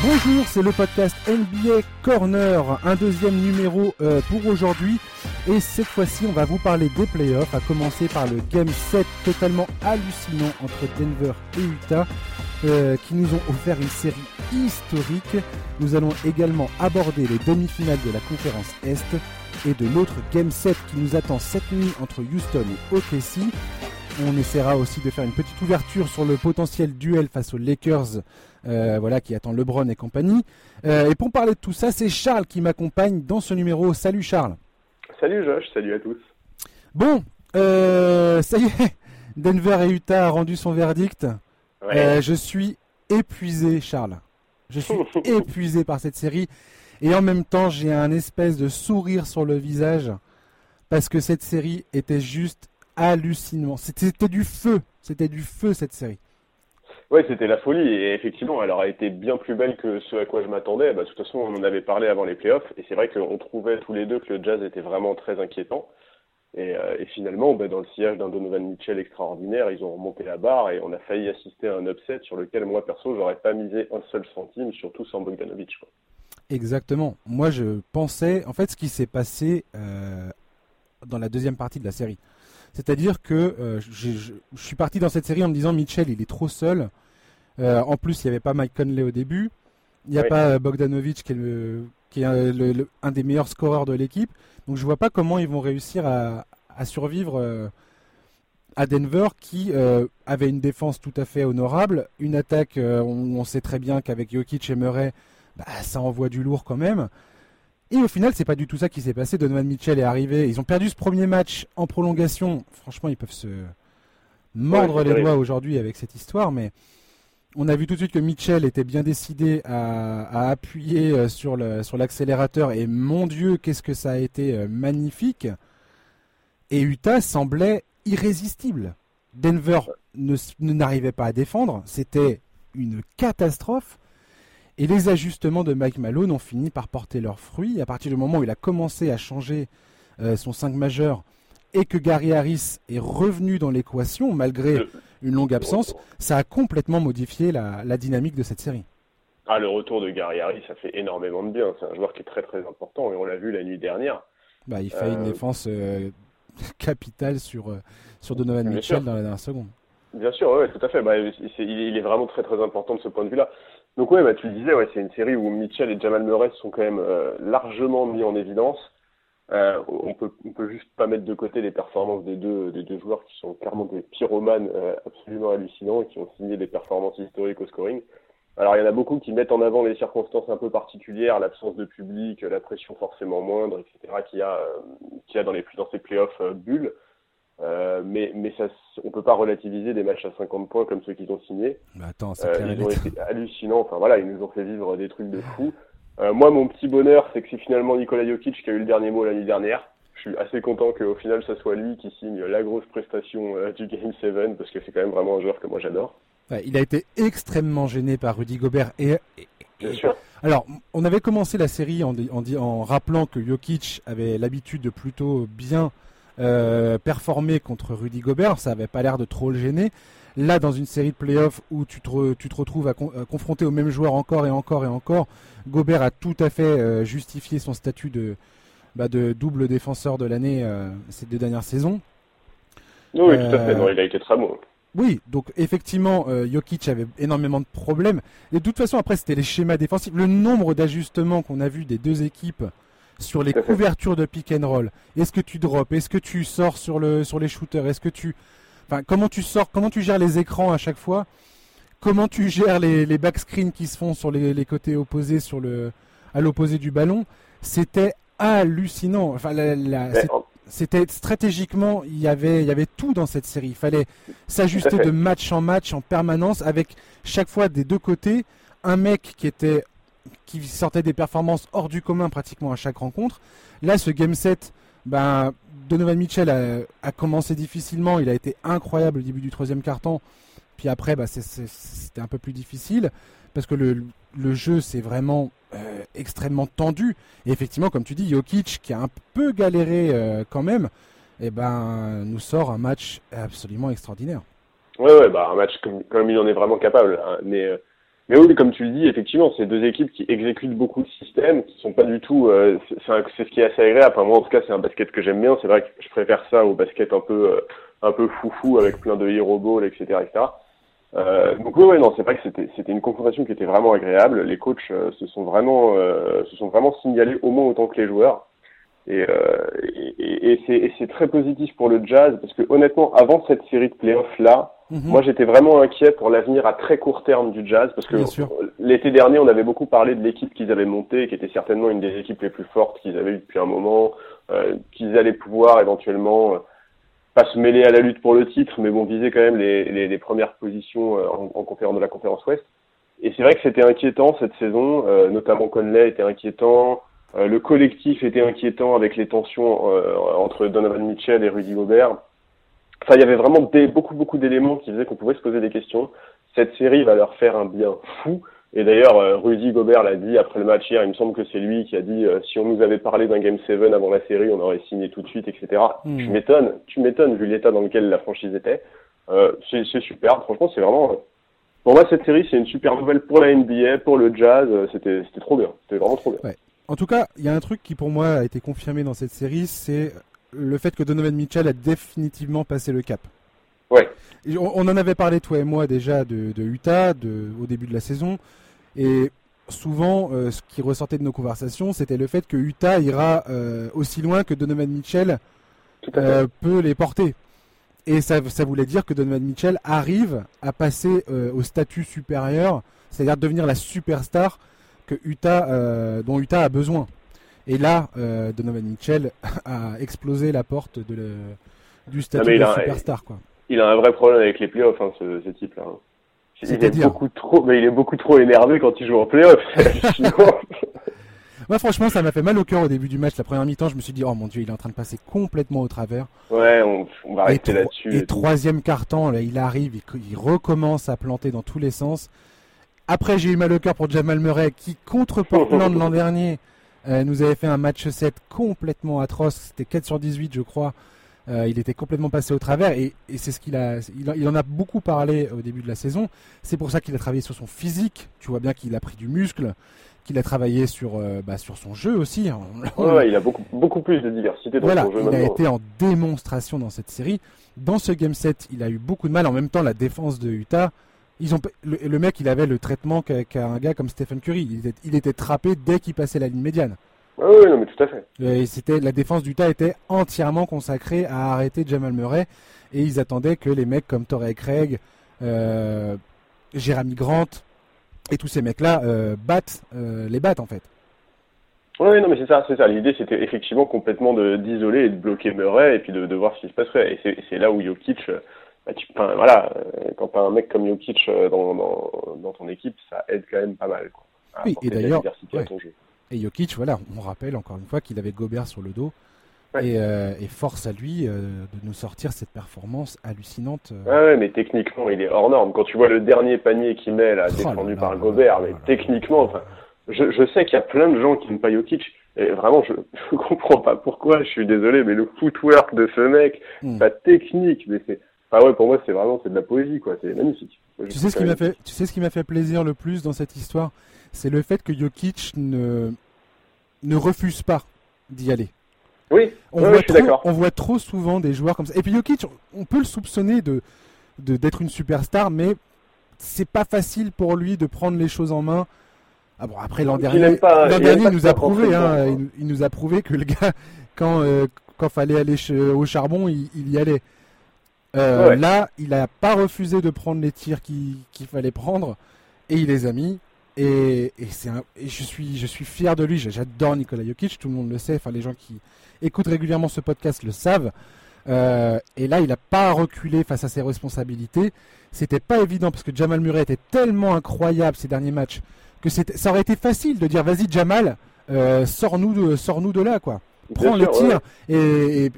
Bonjour, c'est le podcast NBA Corner, un deuxième numéro euh, pour aujourd'hui. Et cette fois-ci, on va vous parler des playoffs, à commencer par le Game 7 totalement hallucinant entre Denver et Utah, euh, qui nous ont offert une série historique. Nous allons également aborder les demi-finales de la conférence Est et de l'autre Game 7 qui nous attend cette nuit entre Houston et OKC. On essaiera aussi de faire une petite ouverture sur le potentiel duel face aux Lakers, euh, voilà, qui attend LeBron et compagnie. Euh, et pour parler de tout ça, c'est Charles qui m'accompagne dans ce numéro. Salut Charles. Salut Josh, salut à tous. Bon, euh, ça y est, Denver et Utah a rendu son verdict. je suis épuisé, Charles. Je suis épuisé par cette série. Et en même temps, j'ai un espèce de sourire sur le visage parce que cette série était juste hallucinant. C'était du feu. C'était du feu cette série. Ouais, c'était la folie. Et effectivement, elle aura été bien plus belle que ce à quoi je m'attendais. Bah, de toute façon, on en avait parlé avant les playoffs. Et c'est vrai qu'on trouvait tous les deux que le jazz était vraiment très inquiétant. Et, euh, finalement, bah, dans le sillage d'un Donovan Mitchell extraordinaire, ils ont remonté la barre et on a failli assister à un upset sur lequel, moi, perso, j'aurais pas misé un seul centime, surtout sans Bogdanovic. Exactement. Moi, je pensais, en fait, ce qui s'est passé euh, dans la deuxième partie de la série. C'est-à-dire que euh, je, suis parti dans cette série en me disant Mitchell, il est trop seul. Euh, en plus, il n'y avait pas Mike Conley au début. Il n'y a pas euh, Bogdanovic qui est, un, des meilleurs scoreurs de l'équipe. Donc je ne vois pas comment ils vont réussir à, survivre à Denver qui avait une défense tout à fait honorable. Une attaque, on, sait très bien qu'avec Jokic et Murray, bah, ça envoie du lourd quand même. Et au final, c'est pas du tout ça qui s'est passé. Donovan Mitchell est arrivé. Ils ont perdu ce premier match en prolongation. Franchement, ils peuvent se mordre les doigts aujourd'hui avec cette histoire. Mais on a vu tout de suite que Mitchell était bien décidé à, appuyer euh, sur l'accélérateur. et mon Dieu, qu'est-ce que ça a été euh, magnifique. Et Utah semblait irrésistible. Denver ne n'arrivait pas à défendre. C'était une catastrophe. Et les ajustements de Mike Malone ont fini par porter leurs fruits. À partir du moment où il a commencé à changer euh, son 5 majeur et que Gary Harris est revenu dans l'équation malgré une longue absence, ça a complètement modifié la, dynamique de cette série. Ah, le retour de Gary Harris, ça fait énormément de bien. C'est un joueur qui est très très important et on l'a vu la nuit dernière. Bah, il fait une euh, défense euh, capitale sur, sur Donovan Mitchell dans la dernière seconde. Bien sûr, oui, tout à fait. Bah, il est vraiment très très important de ce point de vue-là. Donc ouais, bah, tu le disais, ouais, c'est une série où Mitchell et Jamal Murray sont quand même euh, largement mis en évidence. Euh, on peut on peut juste pas mettre de côté les performances des deux des deux joueurs qui sont clairement des pyromanes euh, absolument hallucinants et qui ont signé des performances historiques au scoring. Alors il y en a beaucoup qui mettent en avant les circonstances un peu particulières, l'absence de public, la pression forcément moindre, etc. qu'il y a qu'il y a dans les dans ces playoffs bulles. Euh, mais mais ça, on peut pas relativiser des matchs à 50 points comme ceux qu'ils ont signés. Bah attends, euh, ils ont été hallucinants. Enfin voilà, ils nous ont fait vivre des trucs de fou. Euh, moi, mon petit bonheur, c'est que c'est finalement Nikola Jokic qui a eu le dernier mot l'année dernière. Je suis assez content qu'au final, ça soit lui qui signe la grosse prestation du Game 7 parce que c'est quand même vraiment un joueur que moi j'adore. il a été extrêmement gêné par Rudy Gobert et, Bien sûr. Alors, on avait commencé la série en, en, en rappelant que Jokic avait l'habitude de plutôt bien euh, performer contre Rudy Gobert, ça avait pas l'air de trop le gêner. Là, dans une série de playoffs où tu te, tu te retrouves à, confronter au même joueur encore et encore et encore, Gobert a tout à fait euh, justifié son statut de, bah, de double défenseur de l'année euh, ces deux dernières saisons. Oui, tout à fait. Non, il a été très bon. Oui, donc effectivement, Jokic avait énormément de problèmes. Et de toute façon, après, c'était les schémas défensifs. Le nombre d'ajustements qu'on a vu des deux équipes sur les couvertures de pick and roll. Est-ce que tu drops? Est-ce que tu sors sur le sur les shooters? Est-ce que tu enfin comment tu sors Comment tu gères les écrans à chaque fois? Comment tu gères les, les backscreens qui se font sur les, les côtés opposés sur le à l'opposé du ballon? C'était hallucinant. Enfin c'était stratégiquement, il y avait, il y avait tout dans cette série. Il fallait s'ajuster de match en match en permanence avec chaque fois des deux côtés un mec qui était qui sortait des performances hors du commun pratiquement à chaque rencontre. Là, ce game set, ben, Donovan Mitchell a, commencé difficilement, il a été incroyable au début du troisième quart-temps, puis après, ben, c'était un peu plus difficile, parce que le, jeu, c'est vraiment euh, extrêmement tendu. Et effectivement, comme tu dis, Jokic, qui a un peu galéré euh, quand même, eh ben, nous sort un match absolument extraordinaire. Ouais, ouais, bah, un match comme, il en est vraiment capable. Hein. Mais euh, Mais oui, comme tu le dis, effectivement, c'est deux équipes qui exécutent beaucoup de systèmes, qui sont pas du tout. Euh, c'est ce qui est assez agréable. Enfin, moi, en tout cas, c'est un basket que j'aime bien. C'est vrai que je préfère ça au basket un peu, euh, un peu foufou avec plein de hero etc., etc. Euh, donc oui, ouais, non, c'est vrai que c'était, c'était une confrontation qui était vraiment agréable. Les coachs euh, se sont vraiment, euh, se sont vraiment signalés au moins autant que les joueurs. Et, et, et, c'est, et c'est très positif pour le Jazz parce que honnêtement, avant cette série de playoffs là, Mhm. Moi, j'étais vraiment inquiet pour l'avenir à très court terme du Jazz parce que l'été dernier, on avait beaucoup parlé de l'équipe qu'ils avaient montée, qui était certainement une des équipes les plus fortes qu'ils avaient eues depuis un moment, euh, qu'ils allaient pouvoir éventuellement euh, pas se mêler à la lutte pour le titre, mais bon, viser quand même les, les, les premières positions euh, en, en, conférence de la conférence Ouest. Et c'est vrai que c'était inquiétant cette saison, euh, notamment Conley était inquiétant, le collectif était inquiétant avec les tensions entre Donovan Mitchell et Rudy Gobert. Enfin, il y avait vraiment des, beaucoup, beaucoup d'éléments qui faisaient qu'on pouvait se poser des questions. Cette série va leur faire un bien fou. Et d'ailleurs, euh, Rudy Gobert l'a dit après le match hier, il me semble que c'est lui qui a dit euh, si on nous avait parlé d'un Game 7 avant la série, on aurait signé tout de suite, etc. Hmm. Tu m'étonnes, tu m'étonnes vu l'état dans lequel la franchise était. Euh, c'est super, franchement, c'est vraiment... Pour moi, cette série, c'est une super nouvelle pour la NBA, pour le jazz, c'était trop bien, c'était vraiment trop bien. Ouais. En tout cas, il y a un truc qui pour moi a été confirmé dans cette série, c'est le fait que Donovan Mitchell a définitivement passé le cap. Ouais. On, en avait parlé toi et moi déjà de, Utah au début de la saison et souvent euh, ce qui ressortait de nos conversations c'était le fait que Utah ira euh, aussi loin que Donovan Mitchell euh, peut les porter. Et ça, ça, voulait dire que Donovan Mitchell arrive à passer au statut supérieur, c'est-à-dire devenir la superstar que Utah, dont Utah a besoin. Et là, euh, Donovan Mitchell a explosé la porte de du statut de superstar. Quoi. Il a un vrai problème avec les playoffs, hein, ce, ce type-là. Il est beaucoup trop, mais il est beaucoup trop énervé quand il joue en playoff. Moi, franchement, ça m'a fait mal au cœur au début du match. La première mi-temps, je me suis dit, oh mon dieu, il est en train de passer complètement au travers. Ouais, on, on va arrêter là-dessus. Et, troisième carton, là, il arrive, il, il, recommence à planter dans tous les sens. Après, j'ai eu mal au cœur pour Jamal Murray, qui contre Portland l'an dernier euh, nous avait fait un match 7 complètement atroce. C'était 4 sur 18, je crois. Euh, il était complètement passé au travers et, c'est ce qu'il a, il, en a beaucoup parlé au début de la saison. C'est pour ça qu'il a travaillé sur son physique. Tu vois bien qu'il a pris du muscle, qu'il a travaillé sur, euh, bah, sur son jeu aussi. ouais, il a beaucoup, beaucoup plus de diversité dans son jeu. Il a été en démonstration dans cette série. Dans ce game set, il a eu beaucoup de mal. En même temps, la défense de Utah, ils ont, le, mec, il avait le traitement qu'a un gars comme Stephen Curry. Il était, il était trappé dès qu'il passait la ligne médiane. oui, non, mais tout à fait. Et c'était, la défense d'Utah était entièrement consacrée à arrêter Jamal Murray. Et ils attendaient que les mecs comme Torrey Craig, euh, Jeremy Grant et tous ces mecs-là euh, battent, euh, les battent en fait. Oui, non, mais c'est ça, c'est ça. L'idée, c'était effectivement complètement d'isoler et de bloquer Murray et puis de, de voir ce qui se passerait. Et c'est là où Jokic bah, tu, voilà, euh, quand tu as un mec comme Jokic euh, dans, dans, ton équipe, ça aide quand même pas mal. Quoi, oui, et d'ailleurs, et Jokic, voilà, on rappelle encore une fois qu'il avait Gobert sur le dos. Et, euh, et, force à lui de nous sortir cette performance hallucinante. ouais, mais techniquement, il est hors norme. Quand tu vois le dernier panier qu'il met, là, oh défendu par Gobert, mais techniquement, enfin, je, je sais qu'il y a plein de gens qui n'aiment pas Jokic. Et vraiment, je ne comprends pas pourquoi, je suis désolé, mais le footwork de ce mec, sa technique, mais c'est ah ouais, pour moi, c'est vraiment c'est de la poésie, quoi. C'est magnifique. Tu sais ce qui m'a fait, tu sais ce qui m'a fait plaisir le plus dans cette histoire, c'est le fait que Jokic ne ne refuse pas d'y aller. Oui, on, voit trop, on voit trop souvent des joueurs comme ça. Et puis Jokic, on peut le soupçonner de d'être une superstar, mais c'est pas facile pour lui de prendre les choses en main. Ah bon, après l'an dernier, l'an dernier il nous a prouvé, hein, il, nous a prouvé que le gars, quand euh, quand fallait aller au charbon, il, il y allait. Euh, là, il n'a pas refusé de prendre les tirs qu'il fallait prendre et il les a mis. Et, c'est je suis je suis fier de lui. J'adore Nikola Jokic, tout le monde le sait. Enfin, les gens qui écoutent régulièrement ce podcast le savent. Euh, et là, il n'a pas reculé face à ses responsabilités. C'était pas évident parce que Jamal Murray était tellement incroyable ces derniers matchs que ça aurait été facile de dire vas-y Jamal, euh, sors-nous sors-nous de là quoi prend le tir et,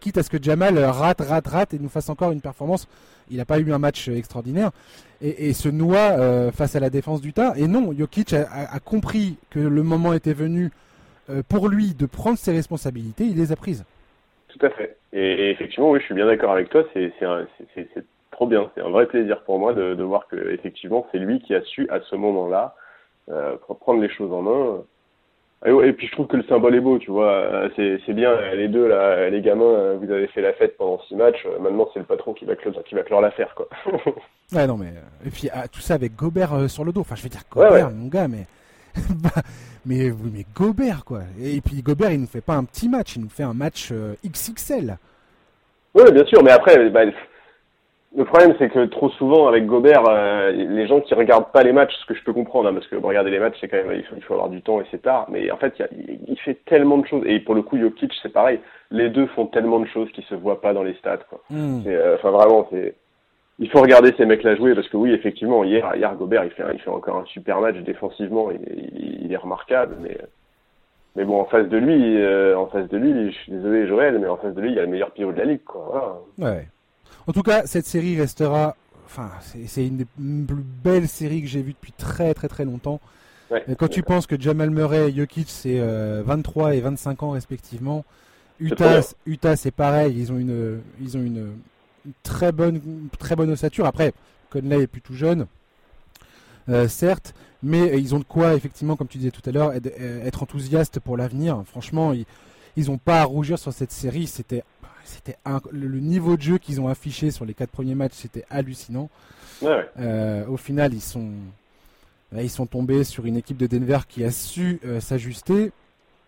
quitte, à ce que Jamal rate, rate, rate et nous fasse encore une performance. Il n'a pas eu un match extraordinaire et, se noie euh, face à la défense du tas. Et non, Jokic a, compris que le moment était venu euh, pour lui de prendre ses responsabilités. Il les a prises. Tout à fait. Et, effectivement, oui, je suis bien d'accord avec toi. C'est trop bien. C'est un vrai plaisir pour moi de, de voir que effectivement c'est lui qui a su à ce moment-là euh, prendre les choses en main. Et, puis je trouve que le symbole est beau, tu vois. C'est bien, les deux là, les gamins, vous avez fait la fête pendant six matchs. Maintenant c'est le patron qui va clore, qui va clore l'affaire, quoi. ouais, non mais et puis ah, tout ça avec Gobert sur le dos. Enfin, je veux dire Gobert, mon gars, mais bah, mais mais Gobert quoi. Et puis Gobert, il nous fait pas un petit match, il nous fait un match XXL. Oui, bien sûr, mais après, bah, le problème, c'est que trop souvent, avec Gobert, euh, les gens qui regardent pas les matchs, ce que je peux comprendre, hein, parce que regarder les matchs, c'est quand même, il faut, avoir du temps et c'est tard, mais en fait, il, fait tellement de choses, et pour le coup, Jokic, c'est pareil, les deux font tellement de choses qui se voient pas dans les stats, quoi. Hmm. Euh, enfin, vraiment, c'est, il faut regarder ces mecs-là jouer, parce que oui, effectivement, hier, hier, Gobert, il fait, il fait encore un super match défensivement, il, il est remarquable, mais mais bon, en face de lui, euh, en face de lui, je suis désolé Joël, mais en face de lui, il y a le meilleur pivot de la ligue, quoi. Ouais. En tout cas, cette série restera. Enfin, c'est une des plus belles séries que j'ai vues depuis très très très longtemps. Ouais. quand tu penses que Jamal Murray et Jokic c'est 23 euh, et 25 ans respectivement, Utah, Utah c'est pareil, ils ont une ils ont une, très bonne très bonne ossature. Après, Conley est plus tout jeune, euh, certes, mais ils ont de quoi, effectivement, comme tu disais tout à l'heure, euh, être enthousiastes pour l'avenir. Franchement, ils n'ont pas à rougir sur cette série. C'était c'était le niveau de jeu qu'ils ont affiché sur les quatre premiers matchs, c'était hallucinant. Euh, au final, ils sont ils sont tombés sur une équipe de Denver qui a su s'ajuster.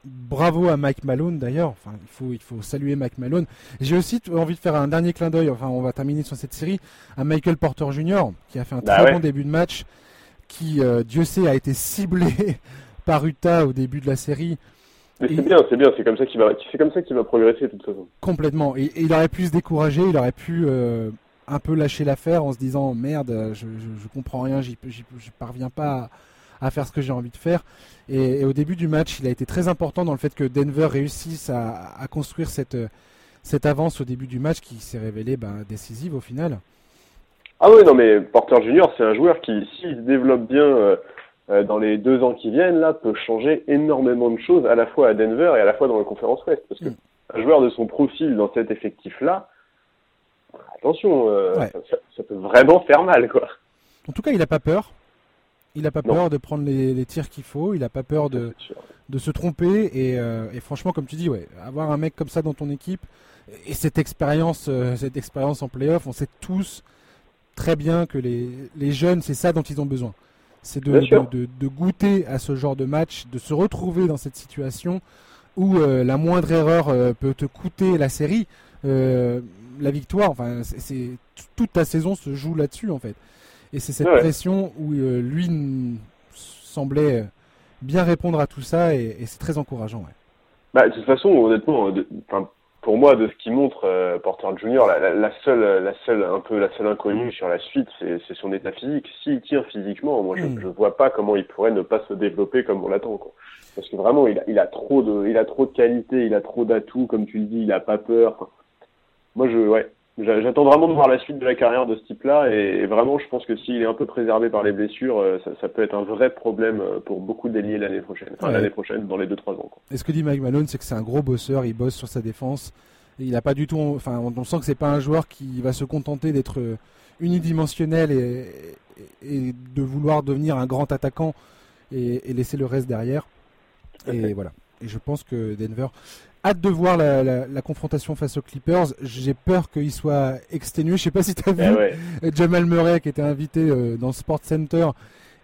Bravo à Mike Malone d'ailleurs. Enfin, il faut il faut saluer Mike Malone. J'ai aussi envie de faire un dernier clin d'œil. Enfin, on va terminer sur cette série à Michael Porter Jr. qui a fait un bah très bon début de match qui, euh, Dieu sait, a été ciblé par Utah au début de la série. Mais c'est bien, c'est bien, c'est comme ça qu'il va, c'est comme ça qu'il va progresser de toute façon. Complètement. Et, il aurait pu se décourager, il aurait pu euh, un peu lâcher l'affaire en se disant merde, je, je, comprends rien, j'y, je parviens pas à, faire ce que j'ai envie de faire. Et, au début du match, il a été très important dans le fait que Denver réussisse à, à construire cette cette avance au début du match qui s'est révélée ben, décisive au final. Ah oui, non, mais Porter Junior, c'est un joueur qui, s'il se développe bien euh, euh, dans les deux ans qui viennent, là, peut changer énormément de choses, à la fois à Denver et à la fois dans la conférence Ouest. Parce que mm. un joueur de son profil dans cet effectif-là, attention, euh, ça, peut vraiment faire mal, quoi. En tout cas, il n'a pas peur. Il n'a pas peur de prendre les, tirs qu'il faut. Il n'a pas peur de, de se tromper. Et, et, franchement, comme tu dis, ouais, avoir un mec comme ça dans ton équipe et cette expérience, cette expérience en playoff, on sait tous très bien que les, les jeunes, c'est ça dont ils ont besoin. C'est de, de, de, goûter à ce genre de match, de se retrouver dans cette situation où euh, la moindre erreur euh, peut te coûter la série, euh, la victoire. Enfin, c'est toute ta saison se joue là-dessus en fait. Et c'est cette pression où lui semblait bien répondre à tout ça et, c'est très encourageant. Ouais. Bah, de toute façon, honnêtement, de, pour moi, de ce qui montre euh, Porter Junior, la, la, seule, la seule, un peu la seule inconnue mm. sur la suite, c'est son état physique. S'il tire physiquement, moi, je, mm. je vois pas comment il pourrait ne pas se développer comme on l'attend, quoi. Parce que vraiment, il a, il a trop de, il a trop de qualité, il a trop d'atouts, comme tu le dis, il a pas peur. Moi, je, ouais, J'attends vraiment de voir la suite de la carrière de ce type-là et, vraiment je pense que s'il est un peu préservé par les blessures, euh, ça, ça, peut être un vrai problème euh, pour beaucoup d'ailiers l'année prochaine, enfin l'année prochaine dans les 2-3 ans. Et ce que dit Mike Malone, c'est que c'est un gros bosseur, il bosse sur sa défense. Il a pas du tout, enfin on sent que c'est pas un joueur qui va se contenter d'être euh, unidimensionnel et, et, de vouloir devenir un grand attaquant et, et laisser le reste derrière. Et voilà. Et je pense que Denver hâte de voir la, confrontation face aux Clippers. J'ai peur qu'il soit exténué. Je sais pas si tu as vu eh Jamal Murray qui était invité euh, dans Sport Center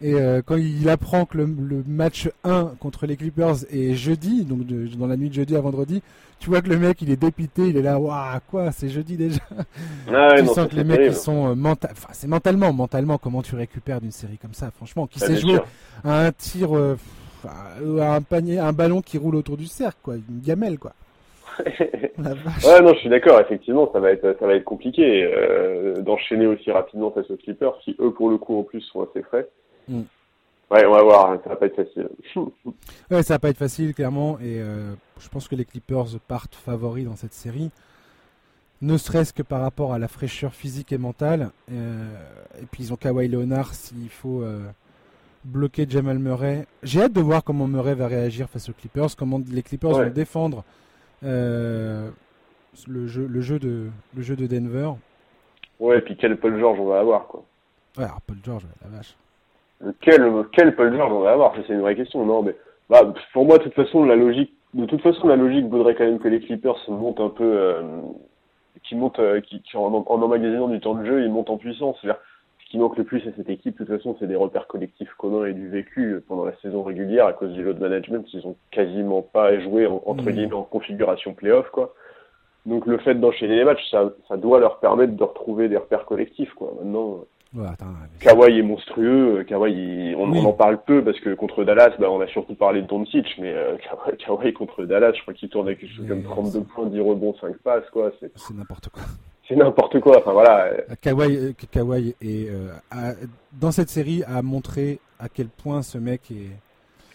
et euh, quand il apprend que le, match 1 contre les Clippers est jeudi, donc dans la nuit de jeudi à vendredi, tu vois que le mec il est dépité, il est là, waouh, quoi, c'est jeudi déjà. Ah tu sens que les mecs ils sont euh, enfin c'est mentalement, mentalement comment tu récupères d'une série comme ça, franchement, qui bah, sait jouer à un tir un panier, un ballon qui roule autour du cercle, quoi, une gamelle, quoi. ouais, non, je suis d'accord. Effectivement, ça va être, ça va être compliqué euh, d'enchaîner aussi rapidement face aux Clippers, qui eux, pour le coup, en plus, sont assez frais. Mm. Ouais, on va voir. Hein, ça va pas être facile. ouais, ça va pas être facile, clairement. Et euh, je pense que les Clippers partent favoris dans cette série, ne serait-ce que par rapport à la fraîcheur physique et mentale. Euh, et puis ils ont Kawhi Leonard s'il faut bloquer Jamal Murray. J'ai hâte de voir comment Murray va réagir face aux Clippers, comment les Clippers vont défendre euh, le, jeu, le, jeu de, le jeu de Denver. Ouais, et puis quel Paul George on va avoir, quoi. Ouais, alors Paul George, la vache. Quel, quel Paul George on va avoir C'est une vraie question. Non, mais bah, pour moi, de toute façon, la logique, de toute façon, la logique voudrait quand même que les Clippers montent un peu, euh, qui montent, euh, qui, qui en, en, emmagasinant du temps de jeu, ils montent en puissance. C'est-à-dire, ce qui manque le plus à cette équipe, de toute façon, c'est des repères collectifs communs et du vécu pendant la saison régulière à cause du load management. Ils ont quasiment pas joué entre mmh. guillemets en configuration playoff, quoi. Donc le fait d'enchaîner les matchs, ça, ça doit leur permettre de retrouver des repères collectifs, quoi. Maintenant. Ouais, attends, Kawhi est monstrueux. Kawhi, on, on, en parle peu parce que contre Dallas, bah, on a surtout parlé de Doncic, mais euh, Kawhi, contre Dallas, je crois qu'il tourne avec quelque chose comme 32 points, 10 rebonds, 5 passes, quoi. C'est n'importe quoi. C'est n'importe quoi. Enfin voilà. Kawhi, Kawhi est, euh, a, dans cette série a montré à quel point ce mec est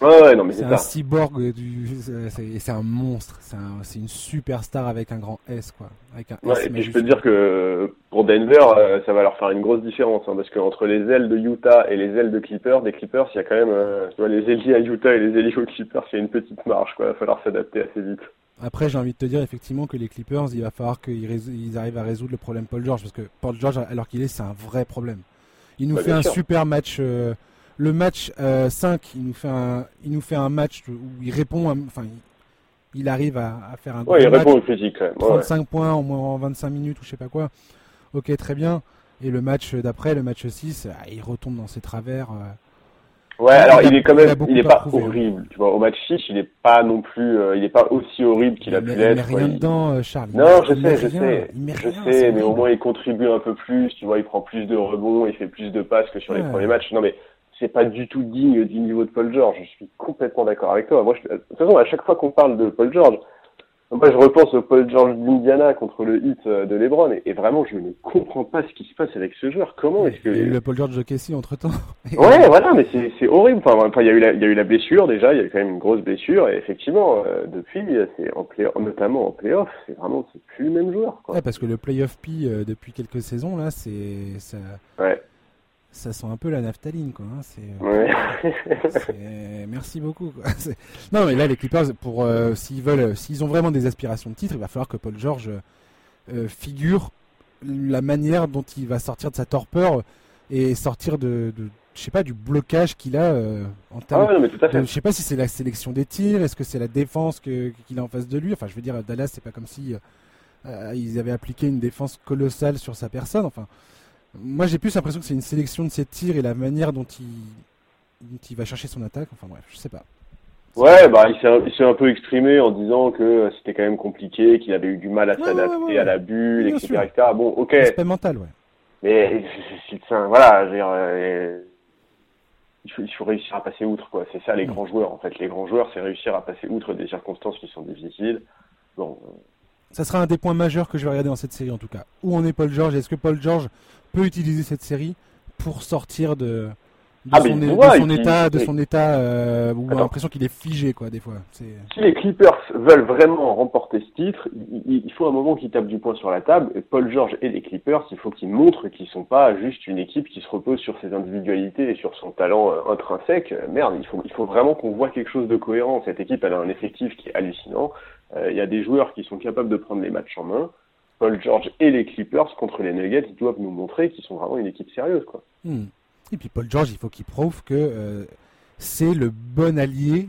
Ouais, non, mais c'est un cyborg du, c'est un monstre, c'est un, une superstar avec un grand S quoi, avec un ouais, S et puis je peux te dire que pour Denver, euh, ça va leur faire une grosse différence, hein, parce qu'entre les ailes de Utah et les ailes de Clippers, des Clippers, il y a quand même, euh, tu vois, les ailiers à Utah et les ailiers aux Clippers, il y a une petite marge, quoi. Il va falloir s'adapter assez vite. Après, j'ai envie de te dire effectivement que les Clippers, il va falloir qu'ils ils arrivent à résoudre le problème Paul George, parce que Paul George, alors qu'il est, c'est un vrai problème. Il nous bah, fait un super match. Euh, le match 5, euh, il nous fait un, il nous fait un match où il répond, enfin, il, arrive à, faire un. Ouais, il répond au physique quand même. 35 points en, moins en 25 minutes ou je sais pas quoi. Ok, très bien. Et le match d'après, le match 6, ah, il retombe dans ses travers. Euh. Ouais, alors il, est quand même, il, est pas hein. horrible. Tu vois, au match 6, il est pas non plus, euh, il est pas aussi horrible qu'il a pu l'être. Il met rien dedans, Charles. Non, je sais, je sais, je sais, mais au moins il contribue un peu plus. Tu vois, il prend plus de rebonds, il fait plus de passes que sur les premiers matchs. Non, mais c'est pas du tout digne du niveau de Paul George. Je suis complètement d'accord avec toi. Moi, de toute façon, à chaque fois qu'on parle de Paul George, moi, je repense au Paul George d'Indiana contre le hit euh, de LeBron et, vraiment, je ne comprends pas ce qui se passe avec ce joueur. Comment est-ce que il y a eu le Paul George de Casey entre temps. ouais, voilà, mais c'est horrible. Enfin, il y a eu la, il y a eu la blessure déjà. Il y a eu quand même une grosse blessure et effectivement, euh, depuis, c'est en play, notamment en playoff, c'est vraiment c'est plus le même joueur. Quoi. Ouais, parce que le playoff P euh, depuis quelques saisons là, c'est ça. Ouais ça sent un peu la naphtaline, quoi. Hein. C'est, merci beaucoup. Quoi. Non, mais là, les Clippers, pour euh, s'ils veulent, s'ils ont vraiment des aspirations de titre, il va falloir que Paul George euh, figure la manière dont il va sortir de sa torpeur et sortir de, je sais pas, du blocage qu'il a euh, en termes. Ah ouais, je sais pas si c'est la sélection des tirs, est-ce que c'est la défense que, qu'il a en face de lui? Enfin, je veux dire, Dallas, c'est pas comme si ils avaient appliqué une défense colossale sur sa personne. Enfin. Moi, j'ai plus l'impression que c'est une sélection de ses tirs et la manière dont il, dont il va chercher son attaque. Enfin bref, je sais pas. Ouais, bah il s'est un peu exprimé en disant que c'était quand même compliqué, qu'il avait eu du mal à s'adapter à la bulle, etc., etc., Bon, ok. Aspect mental, ouais. Mais voilà, je veux dire, euh, il, faut, il faut réussir à passer outre, quoi. C'est ça les grands joueurs, en fait. Les grands joueurs, c'est réussir à passer outre des circonstances qui sont difficiles. Bon. Ça sera un des points majeurs que je vais regarder dans cette série, en tout cas. Où en est Paul George Est-ce que Paul George peut utiliser cette série pour sortir de, de, ah, son, état, de son état euh, où on a l'impression qu'il est figé, quoi, des fois. Si les Clippers veulent vraiment remporter ce titre, il, faut un moment qu'ils tapent du poing sur la table. Et Paul George et les Clippers, il faut qu'ils montrent qu'ils sont pas juste une équipe qui se repose sur ses individualités et sur son talent euh, intrinsèque. Euh, merde, il faut, il faut vraiment qu'on voit quelque chose de cohérent. Cette équipe, elle a un effectif qui est hallucinant. Euh, il y a des joueurs qui sont capables de prendre les matchs en main. Paul George et les Clippers contre les Nuggets doivent nous montrer qu'ils sont vraiment une équipe sérieuse. Quoi. Hmm. Et puis Paul George, il faut qu'il prouve que euh, c'est le bon allié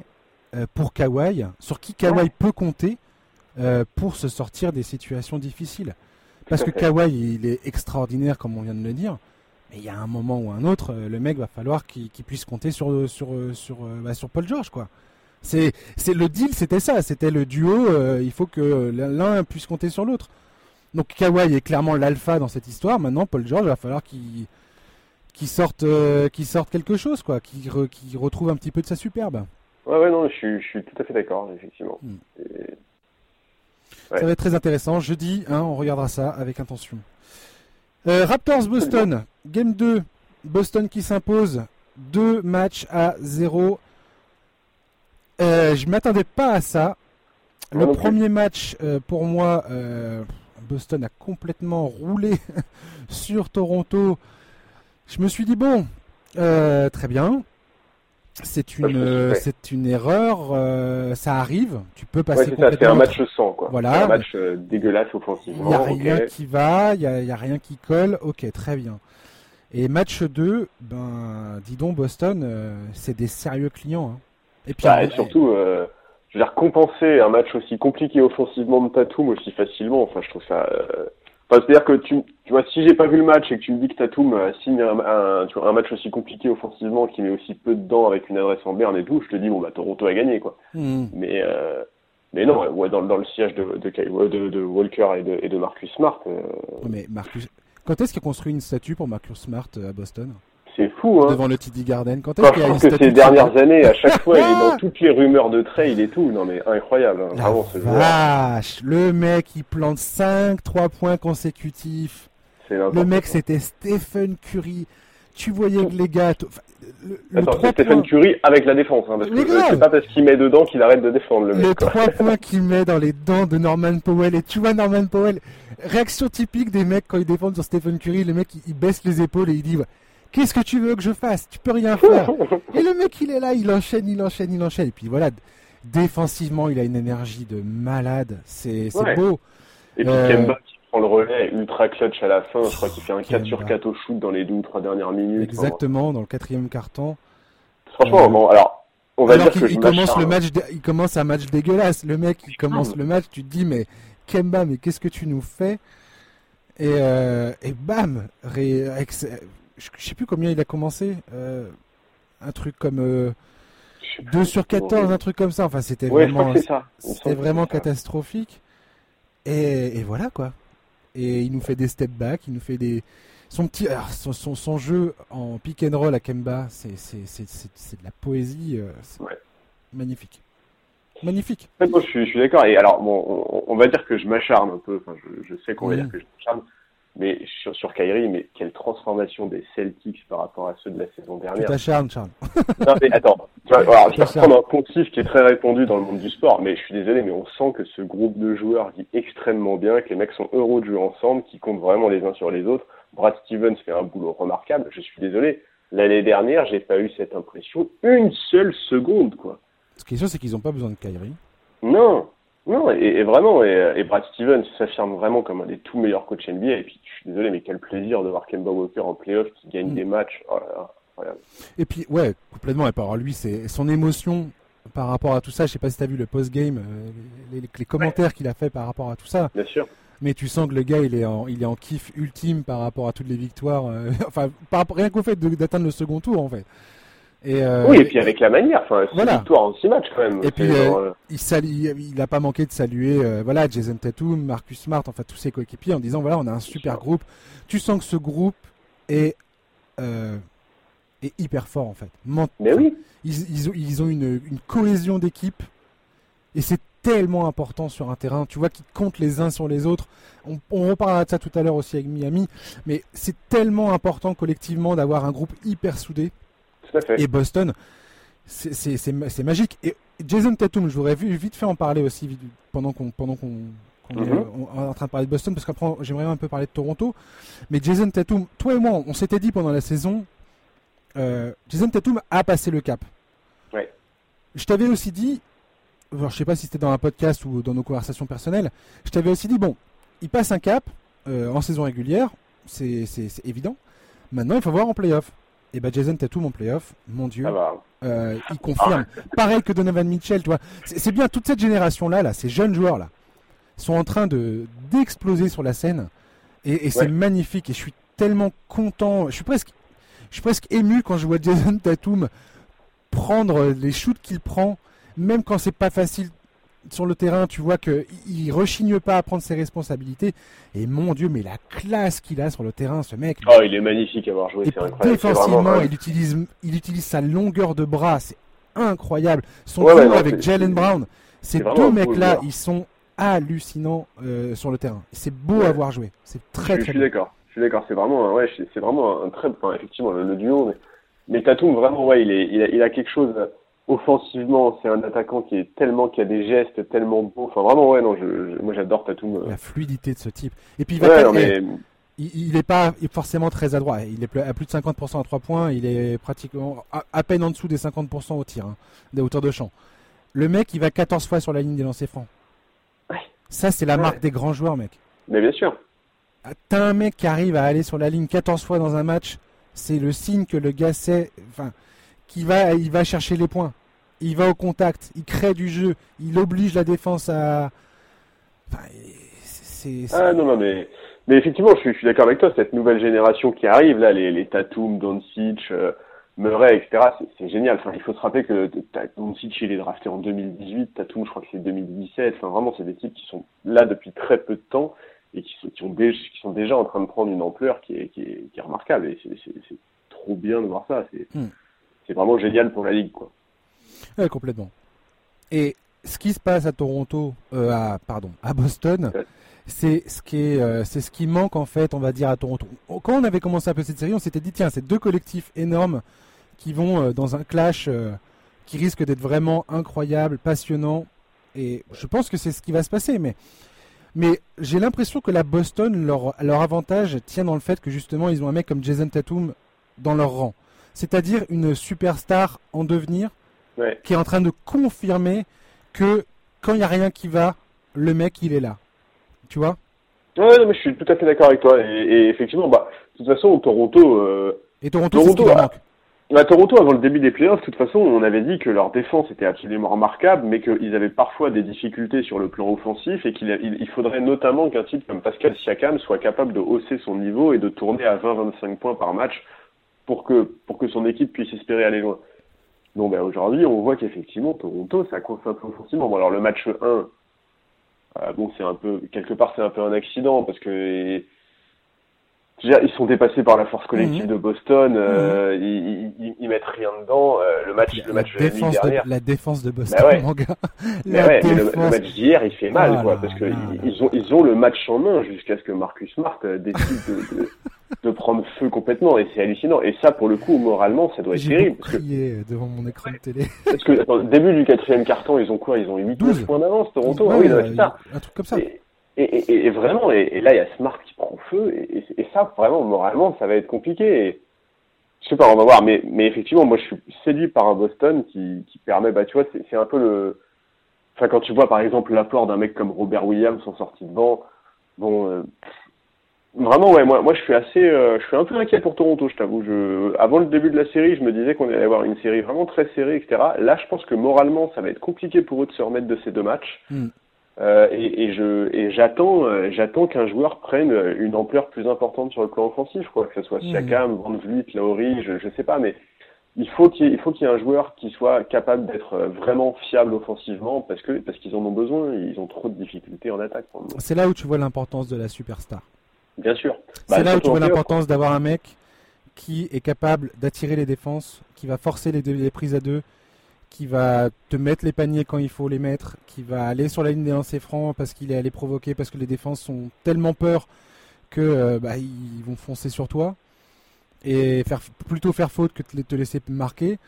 euh, pour Kawhi, sur qui Kawhi peut compter euh, pour se sortir des situations difficiles. Parce que Kawhi, il est extraordinaire, comme on vient de le dire. Mais il y a un moment ou un autre, le mec va falloir qu'il puisse compter sur, sur, sur, bah, sur Paul George. quoi. C'est le deal, c'était ça, c'était le duo. il faut que l'un puisse compter sur l'autre. Donc Kawhi est clairement l'alpha dans cette histoire. Maintenant, Paul George, il va falloir qu'il sorte, euh, sorte quelque chose, quoi, qu'il retrouve un petit peu de sa superbe. Ouais, ouais, non, je suis, tout à fait d'accord, effectivement. Hmm. Ça va être très intéressant. Jeudi, hein, on regardera ça avec intention. Euh, Raptors Boston, game 2. Boston qui s'impose. Deux matchs à 0. Euh, je m'attendais pas à ça. Le premier match, euh, pour moi, Boston a complètement roulé sur Toronto. Je me suis dit, bon, euh, très bien. c'est une, c'est une erreur. Euh, ça arrive. Tu peux passer. Ouais, c'est un match sans quoi. Voilà. un match euh, dégueulasse offensivement. Il n'y a rien qui va. Il y a, rien qui colle. Ok, très bien. Et match 2, ben, dis donc Boston, euh, c'est des sérieux clients. Hein. Et puis bah, surtout, je veux dire compenser un match aussi compliqué offensivement de Tatum aussi facilement. Enfin, je trouve ça c'est-à-dire que tu, tu vois, si j'ai pas vu le match et que tu me dis que Tatum euh, signe un, un, match aussi compliqué offensivement, qui met aussi peu dedans avec une adresse en berne et tout, je te dis bon bah Toronto a gagné quoi. Hmm. Mais euh, mais non, ouais, dans, dans le siège de de, de, Walker et de, et de Marcus Smart. Euh... Mais Marcus, quand est-ce qu'il a construit une statue pour Marcus Smart euh, à Boston? C'est fou, hein. Devant le TD Garden. Quand est-ce qu'il y a une que ces dernières années, à chaque fois, il est dans toutes les rumeurs de trade et tout. Non, mais incroyable. Hein. Vraiment, ce vache. Le mec, il plante 5 3 points consécutifs. Le mec, c'était Stephen Curry. Tu voyais que les gars. Le, Attends, c'est Stephen Curry avec la défense. Hein, parce que c'est pas parce qu'il met dedans qu'il arrête de défendre le mec. Les 3 points qu'il met dans les dents de Norman Powell. Et tu vois, Norman Powell, réaction typique des mecs quand ils défendent sur Stephen Curry. Le mec, il, il baisse les épaules et il dit Qu'est-ce que tu veux que je fasse? Tu peux rien faire. Et le mec, il est là, il enchaîne, il enchaîne, il enchaîne. Et puis voilà, défensivement, il a une énergie de malade. C'est beau. Et puis euh... Kemba qui prend le relais, ultra clutch à la fin. Je crois qu'il fait un 4 sur 4 au shoot dans les deux ou trois dernières minutes. Exactement, dans le quatrième carton. Franchement, bon, alors, on va dire que il commence le match, il commence un match dégueulasse. Le mec, il commence le match, tu te dis, mais Kemba, mais qu'est-ce que tu nous fais? Et, euh, et bam, ré, je, sais plus combien il a commencé. Euh, un truc comme 2 euh, sur 14, un truc comme ça. Enfin, c'était vraiment, c'était vraiment catastrophique. Et, voilà quoi. Et il nous fait des step back, il nous fait des. Son petit, son, son, jeu en pick and roll à Kemba, c'est de la poésie. Euh, magnifique. Magnifique. moi, je suis, je suis d'accord. Et alors, bon, on, va dire que je m'acharne un peu. Enfin, je, je sais qu'on va dire que je m'acharne mais sur, sur Kyrie, mais quelle transformation des Celtics par rapport à ceux de la saison dernière. Tu t'acharnes, Charles. non, mais attends, tu vois, alors, je vais reprendre un poncif qui est très répandu dans le monde du sport, mais je suis désolé, mais on sent que ce groupe de joueurs vit extrêmement bien, que les mecs sont heureux de jouer ensemble, qui comptent vraiment les uns sur les autres. Brad Stevens fait un boulot remarquable, je suis désolé. L'année dernière, j'ai pas eu cette impression une seule seconde, quoi. Ce qui est sûr, c'est qu'ils n'ont pas besoin de Kyrie. Non, et, vraiment, et, Brad Stevens s'affirme vraiment comme un des tout meilleurs coachs NBA. Et puis, je suis désolé, mais quel plaisir de voir Kemba Walker en playoff qui gagne mm. des matchs. Oh et puis, ouais, complètement. Et par lui, c'est son émotion par rapport à tout ça. Je sais pas si tu as vu le post-game, euh, les, commentaires qu'il a fait par rapport à tout ça. Bien sûr. Mais tu sens que le gars, il est en, il est en kiff ultime par rapport à toutes les victoires. Euh, enfin, par, rien qu'au fait d'atteindre le second tour, en fait. Euh, oui, et puis avec la manière, enfin, c'est une victoire en six matchs quand même. Et puis euh, euh, il, il a pas manqué de saluer, voilà, Jason Tatum, Marcus Smart, enfin tous ses coéquipiers en disant voilà, on a un super groupe. Tu sens que ce groupe est est hyper fort en fait. Mais oui. Ils, ils, ont, une, une cohésion d'équipe et c'est tellement important sur un terrain. Tu vois qu'ils comptent les uns sur les autres. On, on reparlera de ça tout à l'heure aussi avec Miami, mais c'est tellement important collectivement d'avoir un groupe hyper soudé. Et Boston, c'est magique. Et Jason Tatum, je voudrais vite fait en parler aussi pendant qu'on pendant qu'on est mhm. en train de parler de Boston, parce qu'après j'aimerais un peu parler de Toronto. Mais Jason Tatum, toi et moi, on s'était dit pendant la saison, euh, Jason Tatum a passé le cap. Ouais. Je t'avais aussi dit, alors, je sais pas si c'était dans un podcast ou dans nos conversations personnelles, je t'avais aussi dit, bon, il passe un cap euh, en saison régulière, c'est évident. Maintenant, il faut voir en playoff. Et bah Jason Tatum en playoff, mon dieu, euh, il confirme. Pareil que Donovan Mitchell, tu vois. C'est bien toute cette génération là, là, ces jeunes joueurs là, sont en train de d'exploser sur la scène, et, c'est magnifique. Et je suis tellement content. Je suis presque, je suis presque ému quand je vois Jason Tatum prendre les shoots qu'il prend, même quand c'est pas facile sur le terrain, tu vois qu'il il rechigne pas à prendre ses responsabilités. Et mon Dieu, mais la classe qu'il a sur le terrain, ce mec. Oh, il est magnifique à avoir joué, c'est incroyable. Défensivement, il utilise, il utilise sa longueur de bras, c'est incroyable. Son ouais, avec Jalen Brown, ces deux mecs-là, ils sont hallucinants euh, sur le terrain. C'est beau à voir jouer. C'est très, je, très. Je suis d'accord. Je suis d'accord. C'est vraiment, ouais, c'est vraiment un très, enfin, effectivement, le, duo. Mais, mais Tatum, vraiment, ouais, il, est, il, a, il a quelque chose offensivement, c'est un attaquant qui est tellement, qui a des gestes tellement beaux. Enfin, vraiment, ouais, non, je, moi j'adore Tatum. La fluidité de ce type. Et puis il va, il n'est pas forcément très adroit. Il est à plus de 50% à 3 points. Il est pratiquement à, peine en dessous des 50% au tir, hein, des hauteurs de champ. Le mec, il va 14 fois sur la ligne des lancers francs. Ça, c'est la marque des grands joueurs, mec. Mais bien sûr. Ah, t'as un mec qui arrive à aller sur la ligne 14 fois dans un match. C'est le signe que le gars sait, enfin, qu'il va, il va chercher les points. Il va au contact. Il crée du jeu. Il oblige la défense à. Enfin, c'est. Ah non, non, mais mais effectivement, je suis, d'accord avec toi, cette nouvelle génération qui arrive, là, les, les Tatum, Doncic, euh, Murray, etc., c'est génial. Enfin, il faut se rappeler que Doncic, il est drafté en 2018, Tatum, je crois que c'est 2017. Enfin, vraiment, c'est des types qui sont là depuis très peu de temps et qui sont, qui, ont déjà, qui sont déjà en train de prendre une ampleur qui est, qui est, qui est remarquable. Et c'est trop bien de voir ça. C'est hmm. vraiment génial pour la Ligue, quoi. Ouais, complètement. Et ce qui se passe à Toronto, euh, à, pardon, à Boston, c'est ce qui est, euh, c'est ce qui manque en fait, on va dire à Toronto. Quand on avait commencé un peu cette série, on s'était dit tiens, c'est deux collectifs énormes qui vont euh, dans un clash qui risque d'être vraiment incroyable, passionnant, et je pense que c'est ce qui va se passer. Mais, mais j'ai l'impression que la Boston, leur, leur avantage tient dans le fait que justement ils ont un mec comme Jason Tatum dans leur rang, c'est-à-dire une superstar en devenir qui est en train de confirmer que quand il n'y a rien qui va, le mec il est là tu vois? Ouais, non, mais je suis tout à fait d'accord avec toi. Et, effectivement, bah, de toute façon, Toronto. Euh, et Toronto, Toronto bah, Toronto, avant le début des playoffs, de toute façon, on avait dit que leur défense était absolument remarquable, mais qu'ils avaient parfois des difficultés sur le plan offensif et qu'il il faudrait notamment qu'un type comme Pascal Siakam soit capable de hausser son niveau et de tourner à 20-25 points par match pour que, pour que son équipe puisse espérer aller loin. Donc, bah, aujourd'hui, on voit qu'effectivement, Toronto, ça coince un peu offensivement. Bon, alors, le match 1, euh, bon, c'est un peu quelque part c'est un peu un accident parce que ils sont dépassés par la force collective mhm. de Boston. Euh, mhm. ils, ils, mettent rien dedans. Euh, le match, le match la défense, de, la défense de Boston, bah mon gars. Mais, ouais, mais le, match d'hier, il fait mal, quoi, parce que ils, ont, ils ont le match en main jusqu'à ce que Marcus Smart décide de, de, de prendre feu complètement et c'est hallucinant. Et ça, pour le coup, moralement, ça doit être terrible. J'ai crié devant mon écran de télé. Parce que, attends, début du quatrième carton, ils ont quoi? Ils ont 8 12 points d'avance, Toronto. ah oui, c'est ça. Un truc comme ça. Et, et, et, vraiment, et, là, il y a Smart qui prend feu. Et, ça, vraiment, moralement, ça va être compliqué. Et, je sais pas, on va voir. Mais, mais effectivement, moi, je suis séduit par un Boston qui, qui permet, bah, tu vois, c'est un peu le. Enfin, quand tu vois, par exemple, l'apport d'un mec comme Robert Williams en sortie de banc, bon, euh, Vraiment, ouais, moi, moi je suis assez, euh, je suis un peu inquiet pour Toronto, je t'avoue. Je, avant le début de la série, je me disais qu'on allait avoir une série vraiment très serrée, etc. Là, je pense que moralement, ça va être compliqué pour eux de se remettre de ces deux matchs. Hmm. Euh, et, et, je, et j'attends, euh, j'attends qu'un joueur prenne une ampleur plus importante sur le plan offensif, quoi. Que ce soit hmm. Siakam, Van Vliet, Lauri, je, je sais pas, mais il faut qu'il y ait, il faut qu'il y ait un joueur qui soit capable d'être vraiment fiable offensivement parce que, parce qu'ils en ont besoin. Ils ont trop de difficultés en attaque. C'est là où tu vois l'importance de la superstar. Bien sûr. c'est bah, là où tu vois l'importance d'avoir un mec qui est capable d'attirer les défenses, qui va forcer les, prises à deux, qui va te mettre les paniers quand il faut les mettre, qui va aller sur la ligne des lancers francs parce qu'il est allé provoquer, parce que les défenses sont tellement peur que euh, bah, ils vont foncer sur toi et faire plutôt faire faute que de te laisser marquer.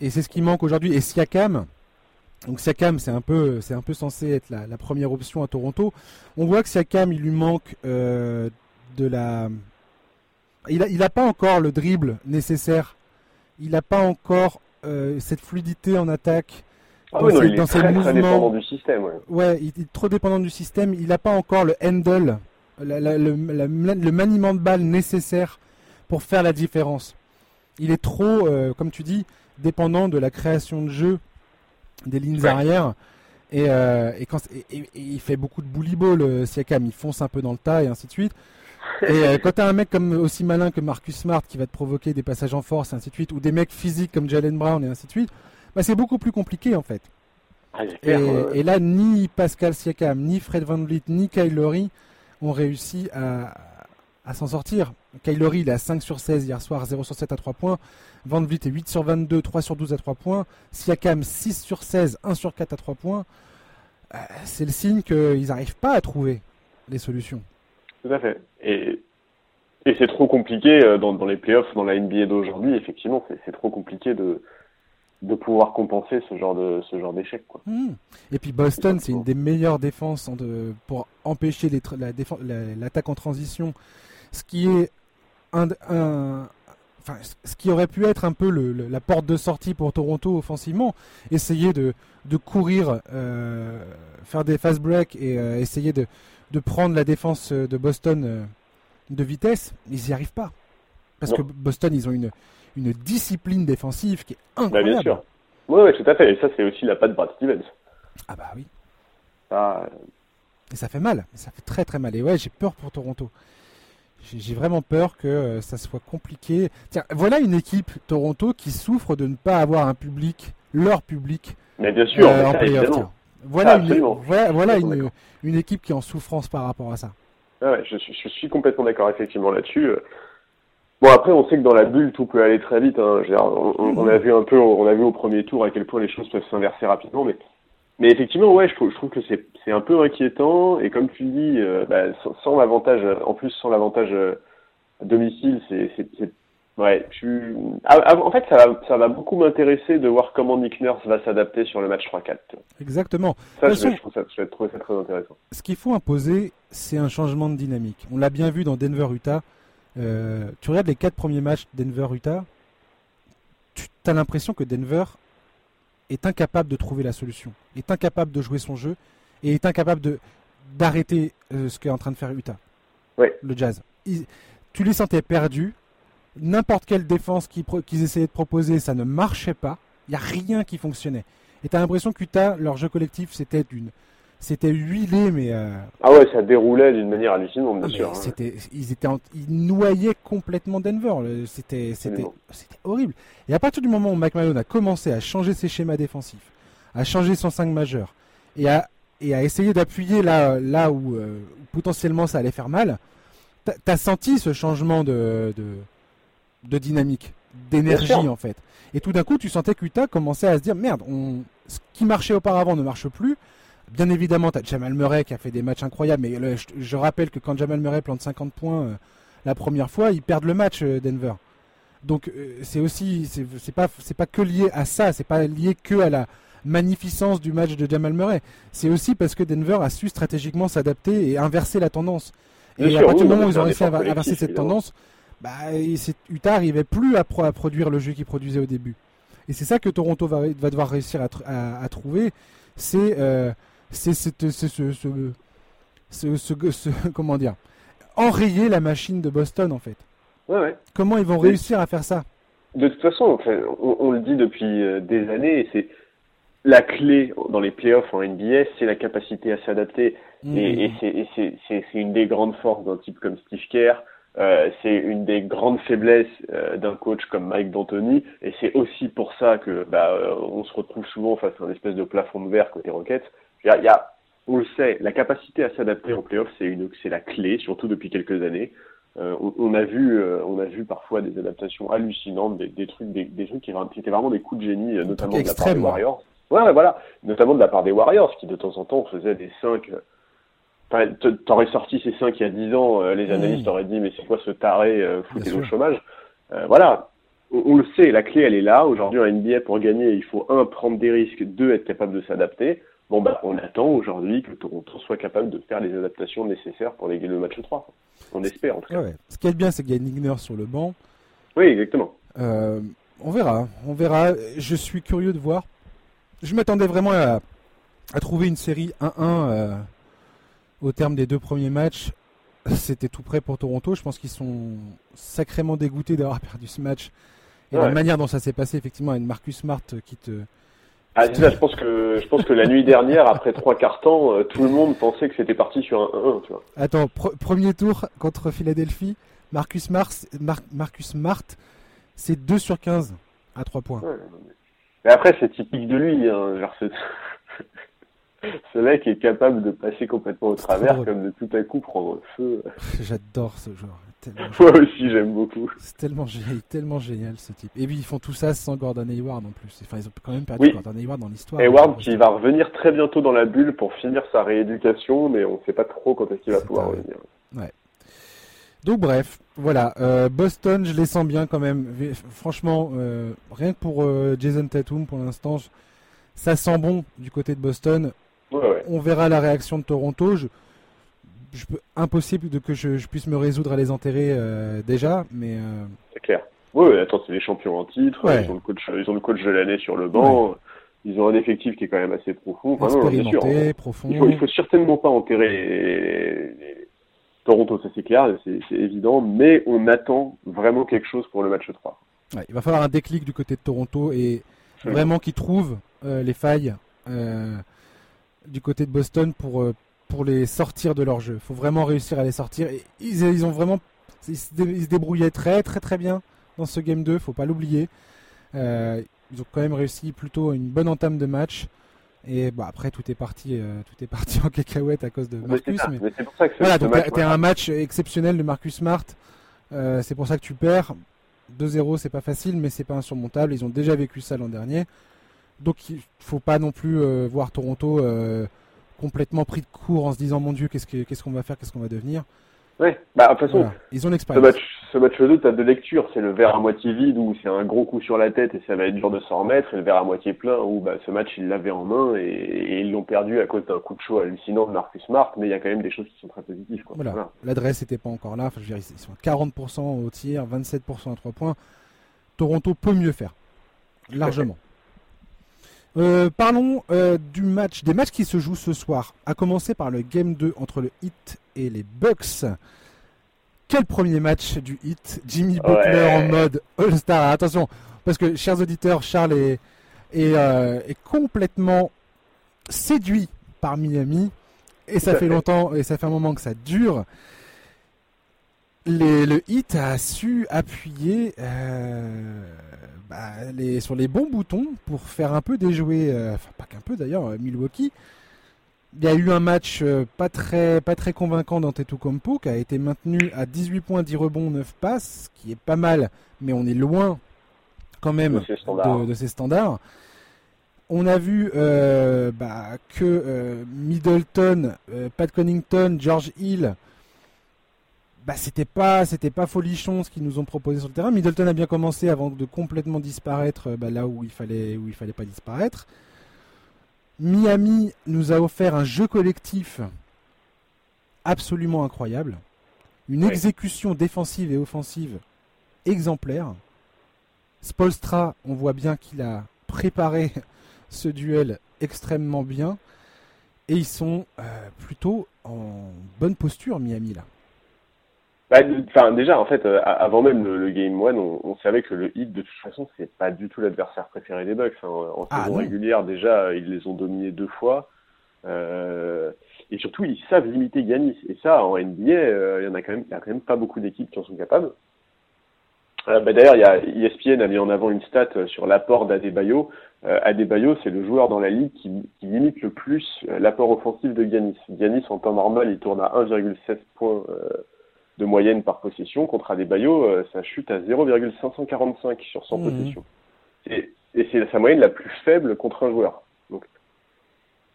Et c'est ce qui manque aujourd'hui. Et Siakam, donc Siakam, c'est un peu, c'est un peu censé être la, première option à Toronto. On voit que Siakam, il lui manque euh, de la. Il a, il a pas encore le dribble nécessaire. Il n'a pas encore euh, cette fluidité en attaque. Ah dans, ses, il est très, mouvements. dépendant du système. Ouais. il est trop dépendant du système. Il n'a pas encore le handle, le, maniement de balle nécessaire pour faire la différence. Il est trop, euh, comme tu dis, dépendant de la création de jeu des lignes arrière. Et, euh, et, quand, il fait beaucoup de bully ball, Siakam. Il fonce un peu dans le tas et ainsi de suite. Et euh, quand t'as un mec comme aussi malin que Marcus Smart qui va te provoquer des passages en force et ainsi de suite, ou des mecs physiques comme Jalen Brown et ainsi de suite, bah c'est beaucoup plus compliqué en fait. Ah, et, là, ni Pascal Siakam, ni Fred Van Vliet, ni Kyle Lowry ont réussi à, à s'en sortir. Kyle Lowry, il est à 5 sur 16 hier soir, 0 sur 7 à 3 points. Van Vliet est 8 sur 22, 3 sur 12 à 3 points. Siakam, 6 sur 16, 1 sur 4 à 3 points. Euh, c'est le signe qu'ils n'arrivent pas à trouver les solutions. Tout à fait. Et, et c'est trop compliqué euh, dans, dans, les playoffs, dans la NBA d'aujourd'hui, effectivement, c'est trop compliqué de, de pouvoir compenser ce genre de d'échec. Hmm. Et puis Boston, c'est une des meilleures défenses pour empêcher l'attaque la, en transition. ce qui est un, enfin, ce qui aurait pu être un peu le, la porte de sortie pour Toronto offensivement, essayer de, de courir, euh, faire des fast breaks et euh, essayer de, de prendre la défense de Boston euh, de vitesse, ils n'y arrivent pas. Parce que Boston, ils ont une, une discipline défensive qui est incroyable. Bah, bien sûr. Oui, ouais, tout à fait. Et ça, c'est aussi la patte Brad Stevens. Ah bah oui. Et ça fait mal. Ça fait très très mal. Et ouais, j'ai peur pour Toronto. J'ai vraiment peur que euh, ça soit compliqué. Tiens, voilà une équipe Toronto qui souffre de ne pas avoir un public, leur public. Mais bien sûr, euh, Voilà, une, voilà, une, une, équipe qui est en souffrance par rapport à ça. ouais, je, suis, je suis complètement d'accord effectivement là-dessus. Euh. Bon après, on sait que dans la bulle tout peut aller très vite. Hein. On, on, a vu un peu, on a vu au premier tour à quel point les choses peuvent s'inverser rapidement, mais mais effectivement, ouais, je trouve, je trouve que c'est, c'est un peu inquiétant. Et comme tu dis, euh, bah, sans, l'avantage, en plus sans l'avantage euh, à domicile, c'est ouais. Ah, ah, en fait, ça va, ça va beaucoup m'intéresser de voir comment Nick Nurse va s'adapter sur le match 3-4. Exactement. Ça, je, je, trouve ça, je vais trouver ça très intéressant. Ce qu'il faut imposer, c'est un changement de dynamique. On l'a bien vu dans Denver-Utah. Euh, tu regardes les quatre premiers matchs Denver-Utah, tu as l'impression que Denver est incapable de trouver la solution, est incapable de jouer son jeu et est incapable de d'arrêter euh, ce qu'est en train de faire Utah. Le jazz. tu les sentais perdus. N'importe quelle défense qu'ils essayaient de proposer, ça ne marchait pas. Il n'y a rien qui fonctionnait. Et tu as l'impression qu'Utah, leur jeu collectif, c'était d'une c'était huilé, mais. Euh, ah ouais, ça déroulait d'une manière hallucinante, bien ah, sûr. Hein. C'était, ils étaient, ils noyaient complètement Denver. C'était, c'était, c'était horrible. Et à partir du moment où McMahon a commencé à changer ses schémas défensifs, à changer son 5 majeur, et à, et à essayer d'appuyer là, là où, euh, potentiellement ça allait faire mal, t'as senti ce changement de, de, de dynamique, d'énergie en fait. Et tout d'un coup, tu sentais qu'Utah commençait à se dire merde, on, ce qui marchait auparavant ne marche plus Bien évidemment, tu as Jamal Murray qui a fait des matchs incroyables, mais je, rappelle que quand Jamal Murray plante 50 points euh, la première fois, ils perdent le match euh, Denver. Donc euh, c'est aussi c'est pas c'est pas que lié à ça, c'est pas lié que à la magnificence du match de Jamal Murray. C'est aussi parce que Denver a su stratégiquement s'adapter et inverser la tendance. Et à partir du moment où ils ont réussi à inverser cette tendance, bah, Utah n'arrivait plus à, produire le jeu qu'il produisait au début. Et c'est ça que Toronto va, va devoir réussir à, à trouver. C'est c'est ce, ce, ce, comment dire, enrayer la machine de Boston en fait. Comment ils vont réussir à faire ça? De toute façon, on, le dit depuis euh, des années, c'est la clé dans les playoffs en NBA, c'est la capacité à s'adapter. Mmh. Et, c'est une des grandes forces d'un type comme Steve Kerr. Euh, c'est une des grandes faiblesses euh, d'un coach comme Mike D'Antoni, et c'est aussi pour ça que bah, on se retrouve souvent face à un espèce de plafond de verre côté Rockets. Il y a, on le sait, la capacité à s'adapter en playoff, c'est une, c'est la clé, surtout depuis quelques années. Euh, on, a vu, euh, on a vu parfois des adaptations hallucinantes, des, des trucs, des, des, trucs qui, étaient vraiment des coups de génie, euh, notamment de la part des Warriors. Ouais, voilà, notamment de la part des Warriors, qui de temps en temps faisaient des 5 Enfin, t'aurais sorti ces 5 il y a 10 ans, les mmh. analystes auraient dit mais c'est quoi ce taré, foutez le chômage? voilà, on, on, le sait, la clé elle est là. Aujourd'hui en NBA pour gagner, il faut un prendre des risques, deux être capable de s'adapter. Bon, bah, on attend aujourd'hui que Toronto soit capable de faire les adaptations nécessaires pour gagner le match 3. On espère, en tout cas. Ce qui est bien, c'est qu'il y a Nigner sur le banc. Oui, exactement. Euh, on verra. On verra. Je suis curieux de voir. Je m'attendais vraiment à, trouver une série 1-1 euh, au terme des deux premiers matchs. C'était tout prêt pour Toronto. Je pense qu'ils sont sacrément dégoûtés d'avoir perdu ce match. Et la manière dont ça s'est passé, effectivement, avec Marcus Smart qui te, ah, je pense que je pense que la nuit dernière, après trois quarts temps, euh, tout le monde pensait que c'était parti sur un 1 tu vois. Attends, premier tour contre Philadelphie, Marcus Mars, Marcus Smart, c'est 2 sur 15 à 3 points. mais après, c'est typique de lui, hein, ce mec est capable de passer complètement au travers, comme de tout à coup prendre feu. J'adore ce genre. Moi aussi, j'aime beaucoup. C'est tellement génial, tellement génial ce type. Et puis ils font tout ça sans Gordon Hayward en plus. Enfin, ils ont quand même perdu Gordon Hayward dans l'histoire. Hayward qui va revenir très bientôt dans la bulle pour finir sa rééducation, mais on ne sait pas trop quand est-ce qu'il va pouvoir revenir. Ouais. Donc bref, voilà. Euh, Boston, je les sens bien quand même. Franchement, euh, rien que pour euh, Jason Tatum pour l'instant, ça sent bon du côté de Boston. On verra la réaction de Toronto. je peux, impossible de que je, puisse me résoudre à les enterrer déjà, mais. C'est clair. Oui, attends, c'est les champions en titre. Ils ont le coach, ils ont le coach de l'année sur le banc. Ils ont un effectif qui est quand même assez profond. Expérimenté, profond. Il faut, il faut certainement pas enterrer les, Toronto, ça c'est clair, c'est évident, mais on attend vraiment quelque chose pour le match 3. il va falloir un déclic du côté de Toronto et vraiment qu'ils trouvent euh, les failles euh, du côté de Boston pour, euh, pour les sortir de leur jeu. Il faut vraiment réussir à les sortir. Et ils, ils ont vraiment, ils se, débrouillaient très très très bien dans ce game 2, faut pas l'oublier. ils ont quand même réussi plutôt une bonne entame de match. Et bah, après, tout est parti, euh, tout est parti en cacahuète à cause de Marcus. Mais, c'est pour ça que voilà, donc un match exceptionnel de Marcus Smart. Euh, c'est pour ça que tu perds. 2-0, c'est pas facile, mais c'est pas insurmontable. Ils ont déjà vécu ça l'an dernier. Donc il faut pas non plus euh, voir Toronto complètement pris de court en se disant mon Dieu, qu'est-ce qu'on va faire, qu'est-ce qu'on va devenir. Ouais, bah, de toute façon, ils ont l'expérience. Ce match, ce match 2, tu as deux lectures. C'est le verre à moitié vide où c'est un gros coup sur la tête et ça va être dur de s'en remettre. Et le verre à moitié plein où bah, ce match, ils l'avaient en main et, ils l'ont perdu à cause d'un coup de chaud hallucinant de Marcus Smart. Mais il y a quand même des choses qui sont très positives. Quoi. Voilà. L'adresse n'était pas encore là. Enfin, je veux dire, ils sont à 40% au tir, 27% à 3 points. Toronto peut mieux faire. Largement. Euh, parlons euh, du match, des matchs qui se jouent ce soir, à commencer par le Game 2 entre le Heat et les Bucks. Quel premier match du Heat? Jimmy Butler en mode All-Star. Attention, parce que, chers auditeurs, Charles est, est, euh, complètement séduit par Miami. Et ça fait longtemps, et ça fait un moment que ça dure. le Heat a su appuyer bah, les, sur les bons boutons pour faire un peu déjouer, euh, enfin pas qu'un peu d'ailleurs, euh, Milwaukee. Il y a eu un match euh, pas très pas très convaincant Compo qui a été maintenu à 18 points, 10 rebonds, 9 passes, qui est pas mal, mais on est loin quand même de, ces standards. On a vu bah, que Middleton, Pat Connington, George Hill bah, c'était pas c'était pas folichon ce qu'ils nous ont proposé sur le terrain. Middleton a bien commencé avant de complètement disparaître euh, bah, là où il fallait où il fallait pas disparaître. Miami nous a offert un jeu collectif absolument incroyable, une exécution défensive et offensive exemplaire. Spolstra, on voit bien qu'il a préparé ce duel extrêmement bien et ils sont euh, plutôt en bonne posture Miami là. Bah, enfin, déjà, en fait, euh, avant même le, Game 1, on, savait que le Heat, de toute façon, c'est pas du tout l'adversaire préféré des Bucks. Hein. En ah, saison régulière, déjà, ils les ont dominés deux fois. Euh, et surtout, ils savent limiter Yanis. Et ça, en NBA, euh, il y en a quand même, il y a quand même pas beaucoup d'équipes qui en sont capables. Euh, bah, D'ailleurs, il y a ESPN a mis en avant une stat sur l'apport d'Adebayo. Euh, Adebayo, c'est le joueur dans la ligue qui, qui limite le plus l'apport offensif de Yanis. Yanis, en temps normal, il tourne à 1,7 points de moyenne par possession. Contre Adebayo, euh, ça chute à 0,545 sur 100 mmh. possessions. Et, c'est sa moyenne la plus faible contre un joueur. Donc,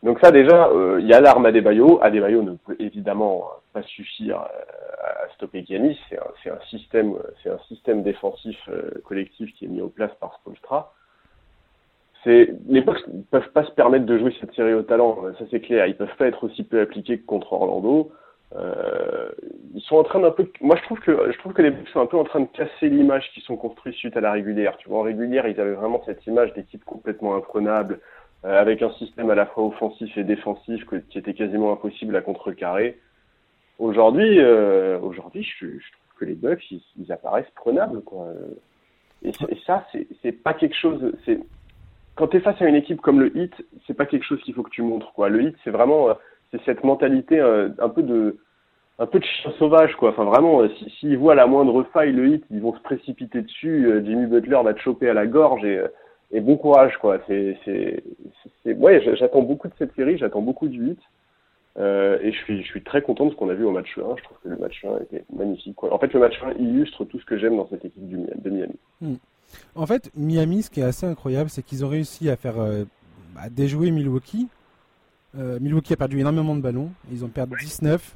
donc ça déjà, euh, il y a l'arme Adebayo. Adebayo ne peut évidemment pas suffire euh, à stopper Giannis. C'est un, système, c'est un système défensif collectif qui est mis en place par Spolstra. Les Bucks ne peuvent pas se permettre de jouer cette série au talent, ça c'est clair. Ils peuvent pas être aussi peu appliqués que contre Orlando. Euh, ils sont en train d'un peu. Moi, je trouve que je trouve que les Bucks sont un peu en train de casser l'image qui sont construites suite à la régulière. Tu vois, en régulière, ils avaient vraiment cette image d'équipe complètement imprenable, euh, avec un système à la fois offensif et défensif qui était quasiment impossible à contrecarrer. Aujourd'hui, euh, aujourd'hui, je, trouve que les Bucks, ils, apparaissent prenables, quoi. Et, et ça, c'est pas quelque chose. Quand tu es face à une équipe comme le Heat, c'est pas quelque chose qu'il faut que tu montres, quoi. Le Heat, c'est vraiment c'est cette mentalité euh, un peu de un peu de chien sauvage quoi. Enfin vraiment, euh, s'ils voient la moindre faille le hit, ils vont se précipiter dessus. Euh, Jimmy Butler va te choper à la gorge et, bon courage quoi. C'est c'est ouais, j'attends beaucoup de cette série, j'attends beaucoup du hit. Et je suis, je suis très content de ce qu'on a vu au match 1. Je trouve que le match 1 était magnifique. Quoi. En fait, le match 1 illustre tout ce que j'aime dans cette équipe du, de Miami. Hmm. En fait, Miami, ce qui est assez incroyable, c'est qu'ils ont réussi à faire euh, bah, déjouer Milwaukee Milwaukee a perdu énormément de ballons. Ils ont perdu 19.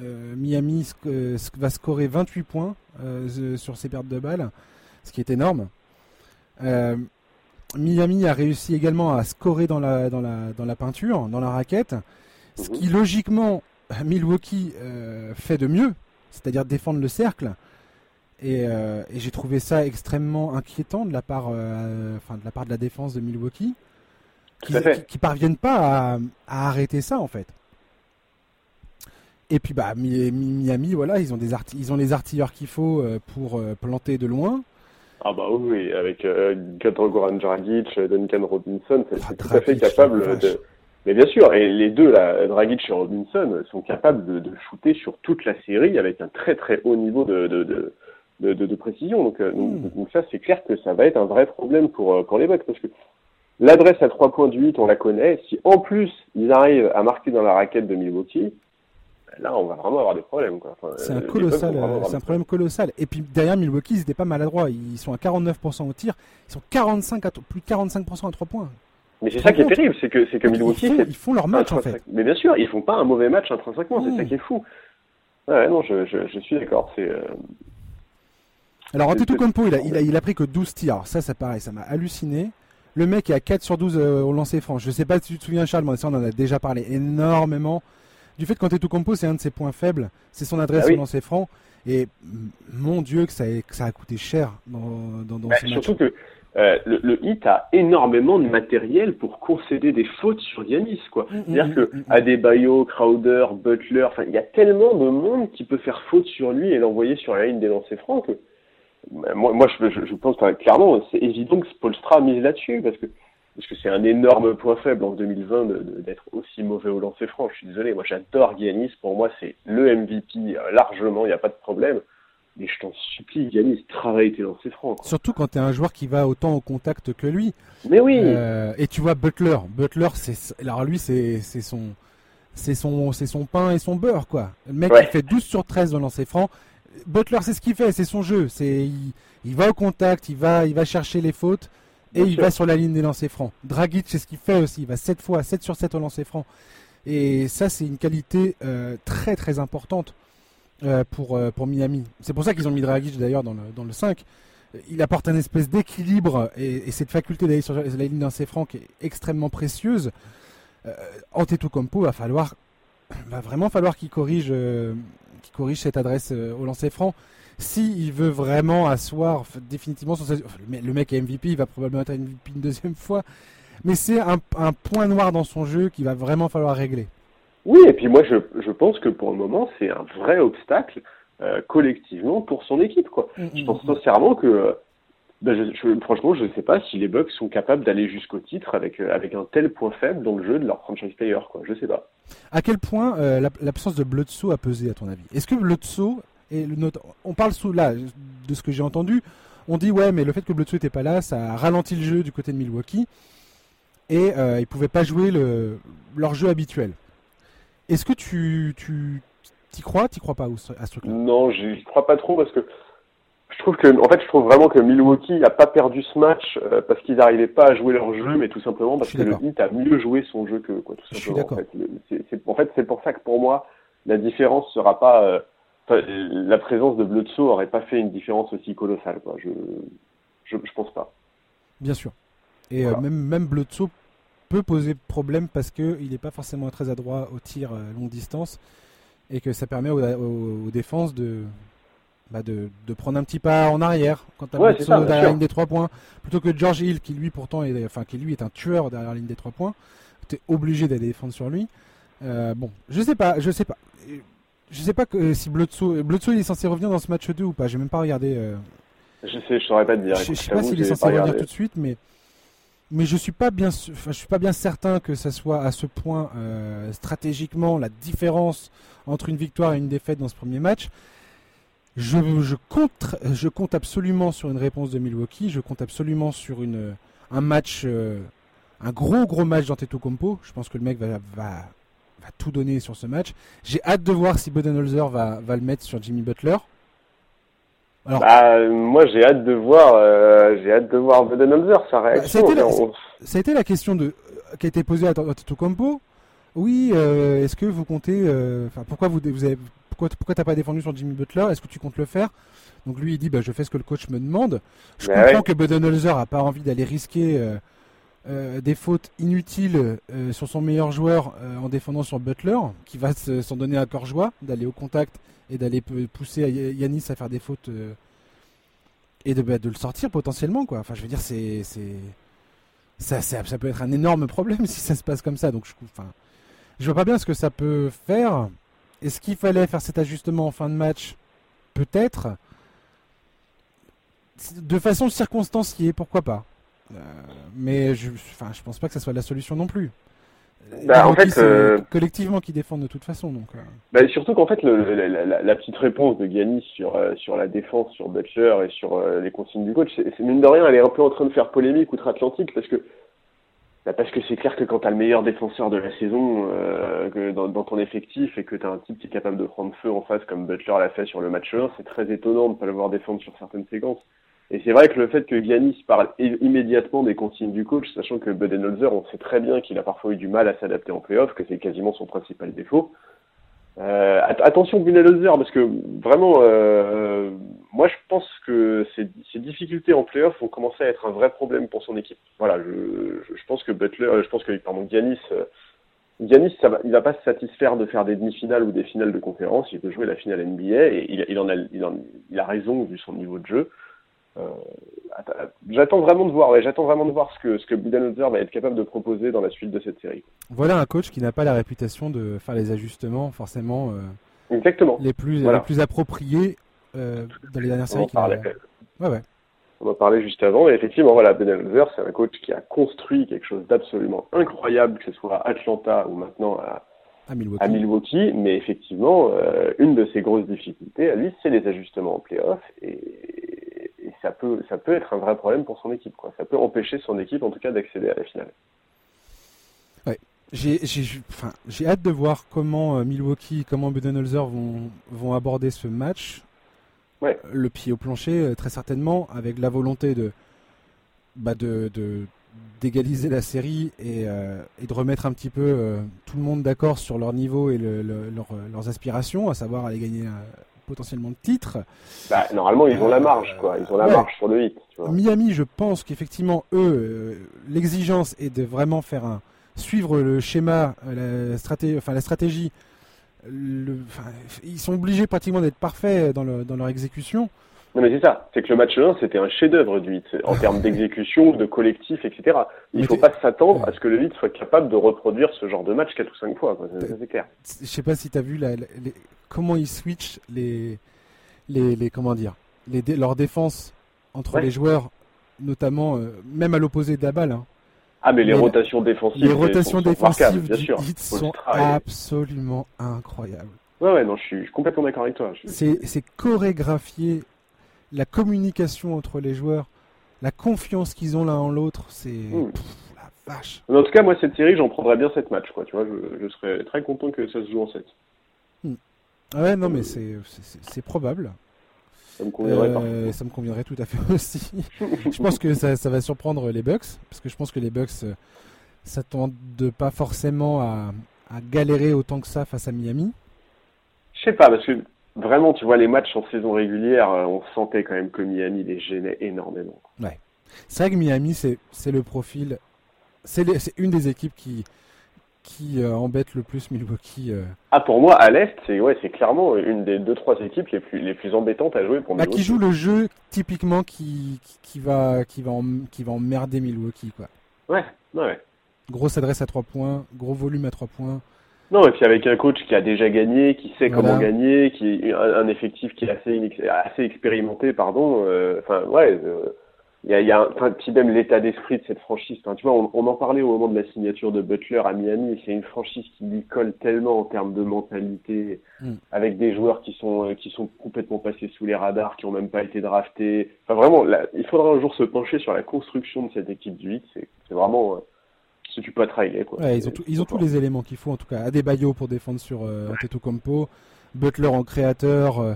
Euh, Miami euh, va scorer 28 points sur ses pertes de balles, ce qui est énorme. Miami a réussi également à scorer dans la, dans la, dans la peinture, dans la raquette, ce qui logiquement Milwaukee fait de mieux, c'est-à-dire défendre le cercle. Et, j'ai trouvé ça extrêmement inquiétant de la part, enfin, de la part de la défense de Milwaukee, qui, qui, parviennent pas à, arrêter ça en fait. Et puis bah Miami, voilà, ils ont des ils ont les artilleurs qu'il faut pour planter de loin. Ah bah oui, avec euh, Goran Dragic, Duncan Robinson, c'est ah, tout à fait capable de... Mais bien sûr, et les deux, là, Dragic et Robinson, sont capables de, de, shooter sur toute la série avec un très très haut niveau de, de, de, précision. Donc, euh, hmm. donc, ça, c'est clair que ça va être un vrai problème pour, euh, pour les Bucks, parce que l'adresse à 3 points du 8, on la connaît. Si en plus, ils arrivent à marquer dans la raquette de Milwaukee, là, on va vraiment avoir des problèmes. c'est un colossal, c'est un problème colossal. Et puis derrière Milwaukee, ils n'étaient pas maladroits. Ils sont à 49% au tir, ils sont 45 à plus de 45% à 3 points. Mais c'est ça qui est terrible, c'est que, c'est que Milwaukee, ils font, leur match en fait. Mais bien sûr, ils font pas un mauvais match intrinsèquement, c'est ça qui est fou. Ouais, non, je, je, suis d'accord. C'est. Euh... Alors Antetokounmpo, il a, il a, il a pris que 12 tirs. ça, ça pareil, ça m'a halluciné. Le mec est à 4 sur 12 euh, au lancer franc. Je sais pas si tu te souviens, Charles, mais ça, on en a déjà parlé énormément du fait que compo c'est un de ses points faibles, c'est son adresse ah dans ses francs. Et mon Dieu, que ça, a, ça a coûté cher dans, dans, dans bah, ce Surtout que euh, le, le, hit a énormément de matériel pour concéder des fautes sur Yanis, quoi. Mm, mm, C'est-à-dire mm, que Adebayo, Crowder, Butler, il y a tellement de monde qui peut faire faute sur lui et l'envoyer sur la ligne des lancers francs que moi, moi je, je, je pense clairement, c'est évident que Spolstra mise là-dessus parce que parce que c'est un énorme point faible en 2020 d'être aussi mauvais au lancer franc. Je suis désolé, moi j'adore Giannis, pour moi c'est le MVP euh, largement, il n'y a pas de problème. Mais je t'en supplie, Giannis, travaille tes lancers francs. Surtout quand tu es un joueur qui va autant au contact que lui. Mais oui. Euh, et tu vois Butler, Butler, c'est alors lui c'est son c'est son c'est son pain et son beurre quoi. Le mec il fait 12 sur 13 dans lancer franc. Butler c'est ce qu'il fait, c'est son jeu, c'est il, il, va au contact, il va il va chercher les fautes et il va sur la ligne des lancers francs. Dragic, c'est ce qu'il fait aussi. Il va 7 fois, 7 sur 7 au lancer franc. Et ça, c'est une qualité euh, très très importante euh, pour, euh, pour Miami. C'est pour ça qu'ils ont mis Dragic d'ailleurs dans le, dans le 5. Il apporte un espèce d'équilibre et, cette faculté d'aller sur la ligne des lancers francs qui est extrêmement précieuse. Antetokounmpo va falloir va vraiment falloir qu'il corrige, corrige cette adresse au lancer franc si il veut vraiment asseoir définitivement son le mec est MVP, il va probablement être MVP une deuxième fois, mais c'est un, point noir dans son jeu qu'il va vraiment falloir régler. Oui, et puis moi je, je pense que pour le moment c'est un vrai obstacle euh, collectivement pour son équipe. Quoi. Mm, je pense mm, mm. sincèrement que, ben je, franchement, je ne sais pas si les Bucks sont capables d'aller jusqu'au titre avec, euh, avec un tel point faible dans le jeu de leur franchise player. Quoi. Je sais pas. À quel point euh, l'absence de Bledsoe a pesé à ton avis? Est-ce que Bledsoe et le on parle sous là de ce que j'ai entendu. On dit ouais, mais le fait que Bledsoe n'était pas là, ça a ralenti le jeu du côté de Milwaukee et euh, ils pouvaient pas jouer le, leur jeu habituel. Est-ce que tu tu t'y crois, t'y crois pas à ce truc-là? Non, j'y crois pas trop parce que trouve que en fait je trouve vraiment que Milwaukee n'a pas perdu ce match euh, parce qu'ils n'arrivaient pas à jouer leur jeu, mais tout simplement parce que le Heat a mieux joué son jeu que quoi. Tout simplement. Je suis En fait, c'est pour ça que pour moi la différence sera pas euh, la présence de Bledsoe aurait pas fait une différence aussi colossale. Quoi. Je, je, pense pas. Bien sûr. Et euh, même, même Bledsoe peut poser problème parce qu'il n'est pas forcément très adroit au tir longue distance et que ça permet aux, défenses de, bah de, de, prendre un petit pas en arrière quand tu as ouais, derrière la ligne des trois points plutôt que George Hill qui lui pourtant est, enfin, qui lui est un tueur derrière la ligne des trois points. Tu es obligé d'aller défendre sur lui. Euh, bon, je sais pas, je sais pas je sais pas que, si Bledsoe, il est censé revenir dans ce match 2 ou pas. J'ai même pas regardé. Euh. Je sais, je saurais pas te dire. Je, sais pas s'il est censé revenir tout de suite, mais mais je suis pas bien, enfin, je suis pas bien certain que ça soit à ce point euh, stratégiquement la différence entre une victoire et une défaite dans ce premier match. Je, je, compte, je compte absolument sur une réponse de Milwaukee. Je compte absolument sur une, un match, euh, un gros gros match d'Antetokounmpo. Je pense que le mec va, va va tout donner sur ce match. J'ai hâte de voir si Budenholzer va, va le mettre sur Jimmy Butler. Alors, bah, moi j'ai hâte de voir, euh, j'ai hâte de voir Budenholzer sa réaction. ça, a été la, ça, a été la, question de qui a été posée à Compo. Oui, euh, est-ce que vous comptez, euh, enfin pourquoi vous, vous avez, pourquoi, pourquoi t'as pas défendu sur Jimmy Butler? Est-ce que tu comptes le faire? Donc lui il dit bah je fais ce que le coach me demande. Je bah comprends que Budenholzer a pas envie d'aller risquer des fautes inutiles sur son meilleur joueur en défendant sur Butler, qui va s'en donner à corps joie, d'aller au contact et d'aller pousser Yanis à faire des fautes et de, bah, de le sortir potentiellement quoi. Enfin, je veux dire, c'est ça, ça, peut être un énorme problème si ça se passe comme ça. Donc, je, enfin, je vois pas bien ce que ça peut faire. Est-ce qu'il fallait faire cet ajustement en fin de match Peut-être. De façon circonstanciée, pourquoi pas. Euh, mais je, enfin, je pense pas que ça soit la solution non plus. Bah, en fait, euh, collectivement qui défendent de toute façon. Donc, euh. bah, surtout qu'en fait, le, la, petite réponse de Giannis sur, euh, sur la défense, sur Butcher et sur les consignes du coach, c'est mine de rien, elle est un peu en train de faire polémique outre-Atlantique parce que parce que c'est clair que quand tu as le meilleur défenseur de la saison que dans, dans, ton effectif et que tu as un type qui est capable de prendre feu en face comme Butler l'a fait sur le match 1, c'est très étonnant de ne pas le voir défendre sur certaines séquences. Et c'est vrai que le fait que Giannis parle immédiatement des consignes du coach, sachant que Budenholzer, on sait très bien qu'il a parfois eu du mal à s'adapter en playoff, que c'est quasiment son principal défaut. Euh, attention parce que vraiment, euh, moi je pense que ces, difficultés en playoff vont commencer à être un vrai problème pour son équipe. Voilà, je, je pense que Butler, euh, je pense que pardon, Giannis, euh, Giannis, ça va, il va pas se satisfaire de faire des demi-finales ou des finales de conférence. Il veut jouer la finale NBA et il, il en a, il, en, il a raison vu son niveau de jeu. Euh, j'attends vraiment de voir, ouais, j'attends vraiment de voir ce que ce que Budenholzer va être capable de proposer dans la suite de cette série. Voilà un coach qui n'a pas la réputation de faire les ajustements forcément euh, Exactement. les plus les plus appropriés euh, dans les dernières séries. On, ouais, ouais. on en parlait juste avant, et effectivement, voilà, Budenholzer, c'est un coach qui a construit quelque chose d'absolument incroyable, que ce soit à Atlanta ou maintenant à, à Milwaukee. à Milwaukee. mais effectivement, euh, une de ses grosses difficultés à lui, c'est les ajustements en playoff, et, ça peut, ça peut être un vrai problème pour son équipe. Quoi. Ça peut empêcher son équipe, en tout cas, d'accéder à la finale. Ouais. J'ai, enfin, j'ai hâte de voir comment euh, Milwaukee, comment Budenholzer vont, vont aborder ce match. Ouais. Le pied au plancher, euh, très certainement, avec la volonté de, bah de, d'égaliser la série et, euh, et, de remettre un petit peu tout le monde d'accord sur leur niveau et le, leurs aspirations, à savoir aller gagner potentiellement de titre. Bah, normalement, ils ont la marge, quoi. Ils ont la marge sur le hit. Miami, je pense qu'effectivement, eux, euh, l'exigence est de vraiment faire un suivre le schéma, euh, la stratégie, enfin la stratégie. Le, ils sont obligés pratiquement d'être parfaits dans, le, dans leur exécution. Non mais c'est ça, c'est que le match 1 c'était un chef-d'œuvre du hit en termes d'exécution, de collectif, etc. Il ne faut pas s'attendre à ce que le hit soit capable de reproduire ce genre de match 4 ou 5 fois, c'est clair. Je sais pas si tu as vu la, comment ils switchent les, les, les comment dire, les, leur défense entre les joueurs, notamment euh, même à l'opposé de la balle. Hein. Ah mais les, rotations défensives, les rotations défensives bien sûr. sont absolument incroyables. Ouais ouais non je suis, complètement d'accord avec toi. C'est chorégraphié la communication entre les joueurs, la confiance qu'ils ont l'un en l'autre, c'est hmm. la vache. en tout cas, moi, cette série, j'en prendrais bien cette match, quoi. Tu vois, je, serais très content que ça se joue en 7. Hmm. Ah ouais, non, mais c'est, c'est, probable. Ça me conviendrait, euh, ça me conviendrait tout à fait aussi. je pense que ça, ça, va surprendre les Bucks, parce que je pense que les Bucks euh, s'attendent pas forcément à, à galérer autant que ça face à Miami. Je sais pas, parce que vraiment, tu vois, les matchs en saison régulière, euh, on sentait quand même que Miami les gênait énormément. Ouais. C'est vrai que Miami, c'est le profil. C'est une des équipes qui, qui euh, embête le plus Milwaukee. Euh. Ah, pour moi, à l'Est, c'est ouais, clairement une des deux trois équipes les plus, les plus embêtantes à jouer pour bah, Milwaukee. Qui joue le jeu typiquement qui, qui, va, qui, va, qui va emmerder Milwaukee. Quoi. Ouais, ouais. Grosse adresse à 3 points, gros volume à 3 points. Non, et puis avec un coach qui a déjà gagné, qui sait comment gagner, qui un, effectif qui est assez, assez expérimenté, pardon. Euh, enfin, ouais, euh, il y a, y a un, puis même l'état d'esprit de cette franchise. Tu vois, on, on, en parlait au moment de la signature de Butler à Miami. C'est une franchise qui lui colle tellement en termes de mentalité, mm. avec des joueurs qui sont euh, qui sont complètement passés sous les radars, qui ont même pas été draftés. Enfin, vraiment, là, il faudra un jour se pencher sur la construction de cette équipe du 8. C'est vraiment si tu peux trailer. Quoi. Ouais, ils ont, ils ont tous les éléments qu'il faut, en tout cas. Adebayo pour défendre sur euh, Compo, Butler en créateur, euh,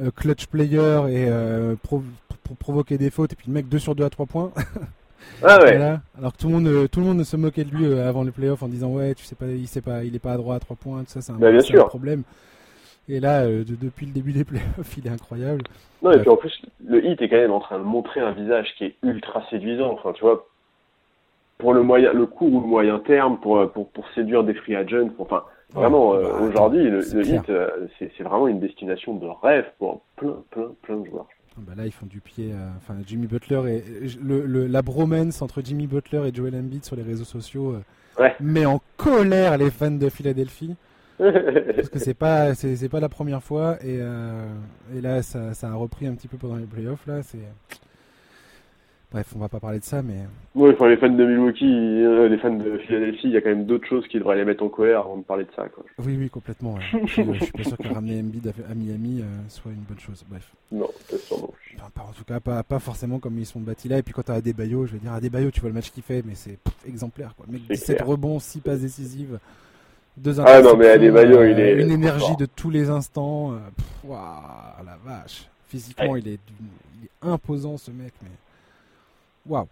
euh, clutch player et euh, pour provoquer des fautes, et puis le mec 2 sur 2 à 3 points. ah ouais. Alors que tout le monde, tout le monde se moquait de lui avant le playoff en disant ouais, tu sais pas, il sait pas, il est pas à droit à 3 points, tout ça, c'est un, bah, problème. Et là, depuis le début des playoffs, il est incroyable. Non, et puis en plus, le hit est quand même en train de montrer un visage qui est ultra séduisant. Enfin, tu vois, pour le moyen, le court ou le moyen terme, pour, pour, pour séduire des free agents. Enfin, vraiment, euh, bah, aujourd'hui, le, le Heat, euh, c'est vraiment une destination de rêve pour plein, plein, plein de joueurs. Ah bah là, ils font du pied. Enfin, Jimmy Butler et le, le, la bromance entre Jimmy Butler et Joel Embiid sur les réseaux sociaux ouais. met en colère les fans de Philadelphie. parce que c'est pas c'est pas la première fois et, euh, et là ça, ça, a repris un petit peu pendant les playoffs là c'est bref on va pas parler de ça mais oui enfin les fans de Milwaukee euh, les fans de Philadelphie il y a quand même d'autres choses qui devraient les mettre en colère avant de parler de ça quoi. oui oui complètement je, suis pas sûr que ramener Embiid à Miami euh, soit une bonne chose bref non pas sûrement enfin, pas, en tout cas pas, pas forcément comme ils sont bâtis là et puis quand t'as Adebayo je veux dire Adebayo tu vois le match qu'il fait mais c'est exemplaire quoi mec 17 rebonds 6 passes décisives deux ah non, mais Adebayo, il est. Une énergie de tous les instants. Euh, waouh, la vache. Physiquement, il, est, il, est, imposant, ce mec, mais. Waouh.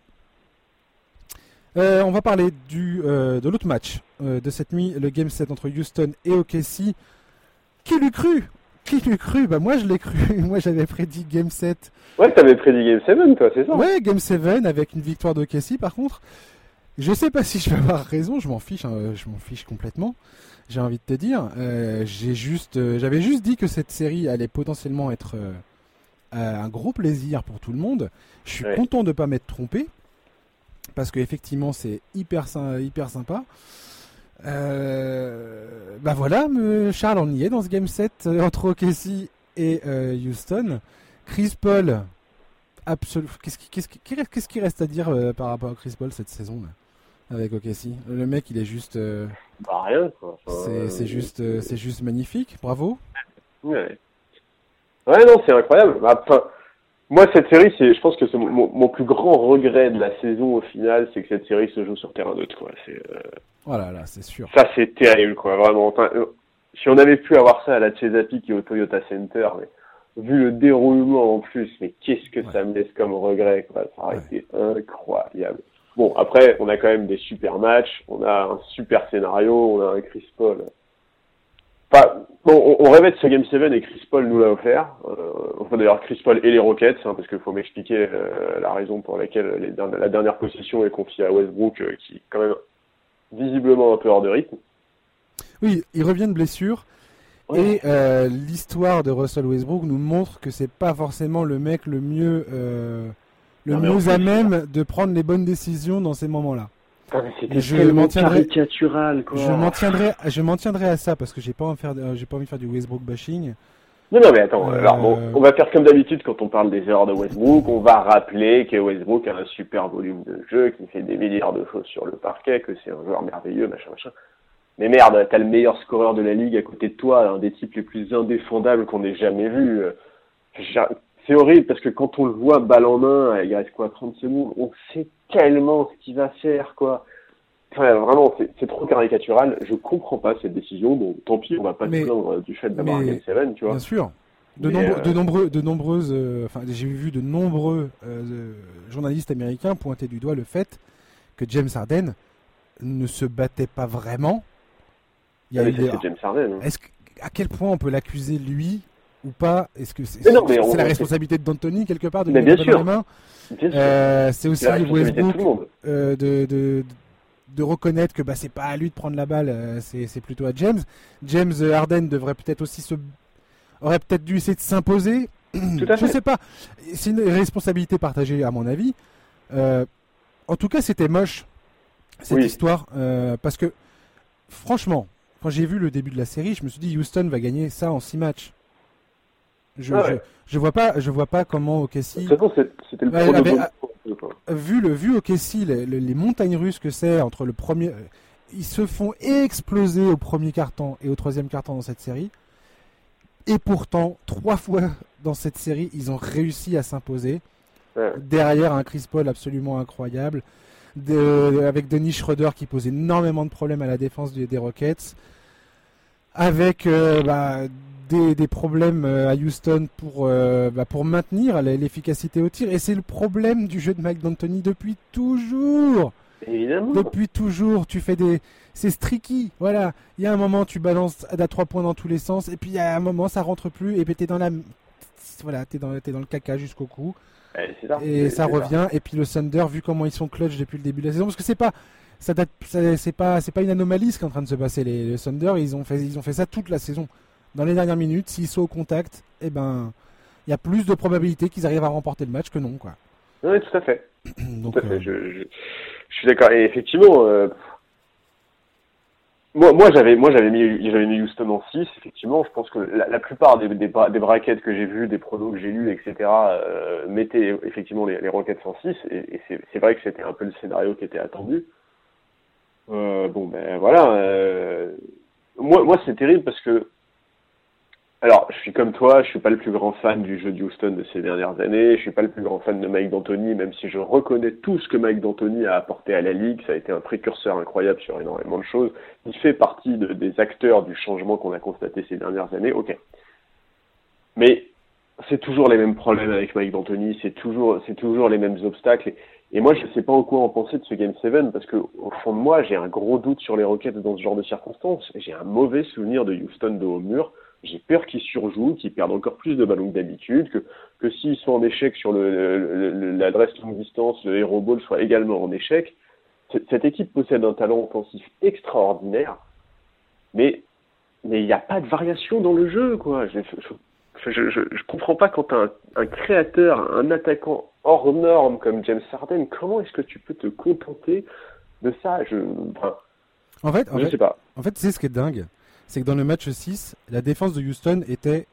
Euh, on va parler du, euh, de l'autre match euh, de cette nuit, le Game 7 entre Houston et OKC. Qui l'eût cru? Qui l'eût cru? Bah moi je l'ai cru. moi j'avais prédit Game 7. Ouais, t'avais prédit Game 7 toi, c'est ça? Ouais, Game 7 avec une victoire d'OKC par contre. Je sais pas si je vais avoir raison, je m'en fiche, hein, je m'en fiche complètement. J'ai envie de te dire, euh, j'ai juste, euh, j'avais juste dit que cette série allait potentiellement être euh, un gros plaisir pour tout le monde. Je suis Ouais. content de pas m'être trompé parce que effectivement c'est hyper sy- hyper sympa. Euh, bah voilà, Charles, on y est dans ce game set euh, entre OKC et euh, Houston. Chris Paul, absolu. Qu'est-ce qui, qu'est-ce qui, qu'est-ce qui reste à dire euh, par rapport à Chris Paul cette saison là, avec OKC Le mec, il est juste, euh, Bah rien, quoi. Enfin, c'est, c'est juste, euh, c'est juste magnifique. Bravo. Ouais. Ouais, non, c'est incroyable. Bah, Enfin, moi, cette série, c'est, je pense que c'est mon, plus grand regret de la saison au final, c'est que cette série se joue sur terrain neutre, quoi. C'est, euh, Voilà, là, c'est sûr. ça, c'est terrible, quoi, vraiment. Enfin, euh, si on avait pu avoir ça à la Chesapeake et au Toyota Center, mais vu le déroulement en plus, mais qu'est-ce que Ouais. ça me laisse comme regret, quoi. Ça aurait Ouais. été incroyable. Bon, après, on a quand même des super matchs, on a un super scénario, on a un Chris Paul. Bon, on, rêvait de ce Game 7 et Chris Paul nous l'a offert. Euh, enfin, d'ailleurs, Chris Paul et les Rockets, hein, parce qu'il faut m'expliquer euh, la raison pour laquelle les derni- la dernière possession est confiée à Westbrook, euh, qui est quand même visiblement un peu hors de rythme. Oui, il revient de blessure. Et l'histoire de Russell Westbrook nous montre que c'est pas forcément le mec le mieux, le Non, mieux à même de prendre les bonnes décisions dans ces moments-là. Je m'en tiendrai- caricatural, quoi. Je m'en tiendrai, je m'en tiendrai à ça parce que j'ai pas envie de faire, euh, j'ai pas envie de faire du Westbrook bashing. Non, non, mais attends, Euh, alors bon, on va faire comme d'habitude quand on parle des erreurs de Westbrook, on va rappeler que Westbrook a un super volume de jeu, qu'il fait des milliards de choses sur le parquet, que c'est un joueur merveilleux, machin, machin. Mais merde, t'as le meilleur scoreur de la ligue à côté de toi, un des types les plus indéfendables qu'on ait jamais vu. C'est horrible parce que quand on le voit balle en main, il reste quoi, 30 secondes, on sait tellement ce qu'il va faire, quoi. Enfin, vraiment, c'est trop caricatural. Je comprends pas cette décision. Bon, tant pis, on va pas Mais- se plaindre du fait d'avoir un Game 7, tu vois. Bien sûr. De, euh, de nombreux, de nombreuses, euh, enfin, j'ai vu de nombreux euh, euh, journalistes américains pointer du doigt le fait que James Harden ne se battait pas vraiment. Il y a Ah, eu des- c'est James Harden. hein. Est-ce que- à quel point on peut l'accuser lui ou pas Est-ce que c'est la on- responsabilité d'Anthony quelque part de Mais bien sûr. Euh, C'est aussi de Westbrook euh, de, de, de reconnaître que bah, c'est pas à lui de prendre la balle, euh, c'est plutôt à James. James Harden devrait peut-être aussi se aurait peut-être dû essayer de s'imposer. Je fait. sais pas. C'est une responsabilité partagée à mon avis. Euh, en tout cas, c'était moche cette Oui. histoire euh, parce que franchement, quand j'ai vu le début de la série, je me suis dit Houston va gagner ça en 6 matchs. Je, Ah ouais. je, je vois pas, je vois pas comment c'est- c'était le Ouais, de- vu le vu OKC les, les, les montagnes russes que c'est entre le premier euh, ils se font exploser au premier carton et au troisième carton dans cette série. Et pourtant trois fois dans cette série ils ont réussi à s'imposer. Ouais. derrière un Chris Paul absolument incroyable. De- avec Denis Schroeder qui pose énormément de problèmes à la défense des, des Rockets avec euh, bah, des, des problèmes euh, à Houston pour, euh, bah, pour maintenir l'efficacité au tir. Et c'est le problème du jeu de Mike D'Antoni depuis toujours. Évidemment. Depuis toujours, tu fais des... C'est streaky, voilà. Il y a un moment, tu balances à 3 points dans tous les sens, et puis il y a un moment, ça rentre plus, et puis t'es dans la... Voilà, t'es dans, t'es dans le caca jusqu'au cou. et ça revient. Et puis le Thunder, vu comment ils sont clutch depuis le début de la saison, parce que c'est pas, ça date, c'est pas, c'est pas une anomalie ce qui est en train de se passer. Les, les, Thunder, ils ont fait, ils ont fait ça toute la saison. Dans les dernières minutes, s'ils sont au contact, eh ben, il y a plus de probabilité qu'ils arrivent à remporter le match que non, quoi. Oui, tout à fait. Donc, tout à fait. Euh, je, je, je, suis d'accord. Et effectivement, euh, moi, moi j'avais, moi j'avais mis, j'avais mis Houston en 6. Effectivement, je pense que la, la plupart des, des, des, brackets que j'ai vus, des pronos que j'ai lus, etc., euh, mettaient effectivement les, les Rockets en 6. Et, et c'est vrai que c'était un peu le scénario qui était attendu. Euh, bon, ben voilà. Euh, moi, moi c'est terrible parce que alors, je suis comme toi, je suis pas le plus grand fan du jeu de Houston de ces dernières années. Je suis pas le plus grand fan de Mike D'Antoni, même si je reconnais tout ce que Mike D'Antoni a apporté à la ligue. Ça a été un précurseur incroyable sur énormément de choses. Il fait partie de, des acteurs du changement qu'on a constaté ces dernières années. Ok. Mais c'est toujours les mêmes problèmes avec Mike D'Antoni. C'est toujours, c'est toujours les mêmes obstacles. Et, moi, je ne sais pas en quoi en penser de ce Game 7 parce que au fond de moi, j'ai un gros doute sur les Rockets dans ce genre de circonstances. J'ai un mauvais souvenir de Houston de haut mur j'ai peur qu'ils surjouent, qu'ils perdent encore plus de ballons que d'habitude, que, que s'ils sont en échec sur l'adresse longue distance, le Hero Ball soit également en échec. Cette équipe possède un talent offensif extraordinaire, mais il n'y a pas de variation dans le jeu, quoi. Je je, je, je comprends pas quand un, un créateur, un attaquant hors norme comme James Harden, comment est-ce que tu peux te contenter de ça? Je, enfin, en fait, en je fait, sais pas. En fait, c'est ce qui est dingue? C'est que dans le match 6, la défense de Houston était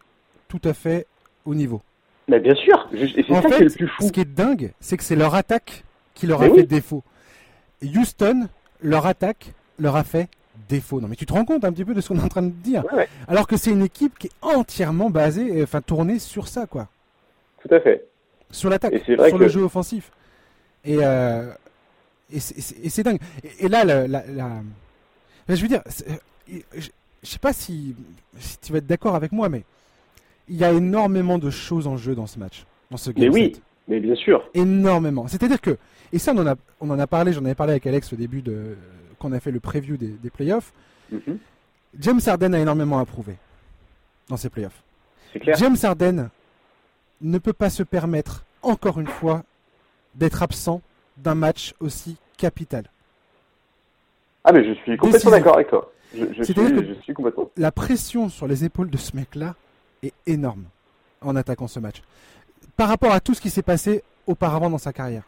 tout à fait au niveau. Mais bien sûr, et c'est ça qui est le plus fou. Ce qui est dingue, c'est que c'est leur attaque qui leur a fait défaut. Houston, leur attaque leur a fait défaut. Non, mais tu te rends compte un petit peu de ce qu'on est en train de dire? Alors que c'est une équipe qui est entièrement basée, enfin tournée sur ça, quoi. Tout à fait. Sur l'attaque, sur le jeu offensif. Et, euh, et c'est dingue. Et, là, la, la, je veux dire, je sais pas si, tu vas être d'accord avec moi, mais il y a énormément de choses en jeu dans ce match, dans ce game. Mais oui, mais bien sûr. Énormément. C'est-à-dire que, et ça on en a, on en a parlé, j'en avais parlé avec Alex au début de, qu'on a fait le preview des, des playoffs. Mm-hmm. James Harden a énormément approuvé dans ces playoffs. C'est clair. James Harden ne peut pas se permettre, encore une fois, d'être absent d'un match aussi capital. Ah mais je suis complètement d'accord avec toi. Je, je, suis, je, suis, complètement. La pression sur les épaules de ce mec-là est énorme en attaquant ce match. Par rapport à tout ce qui s'est passé auparavant dans sa carrière.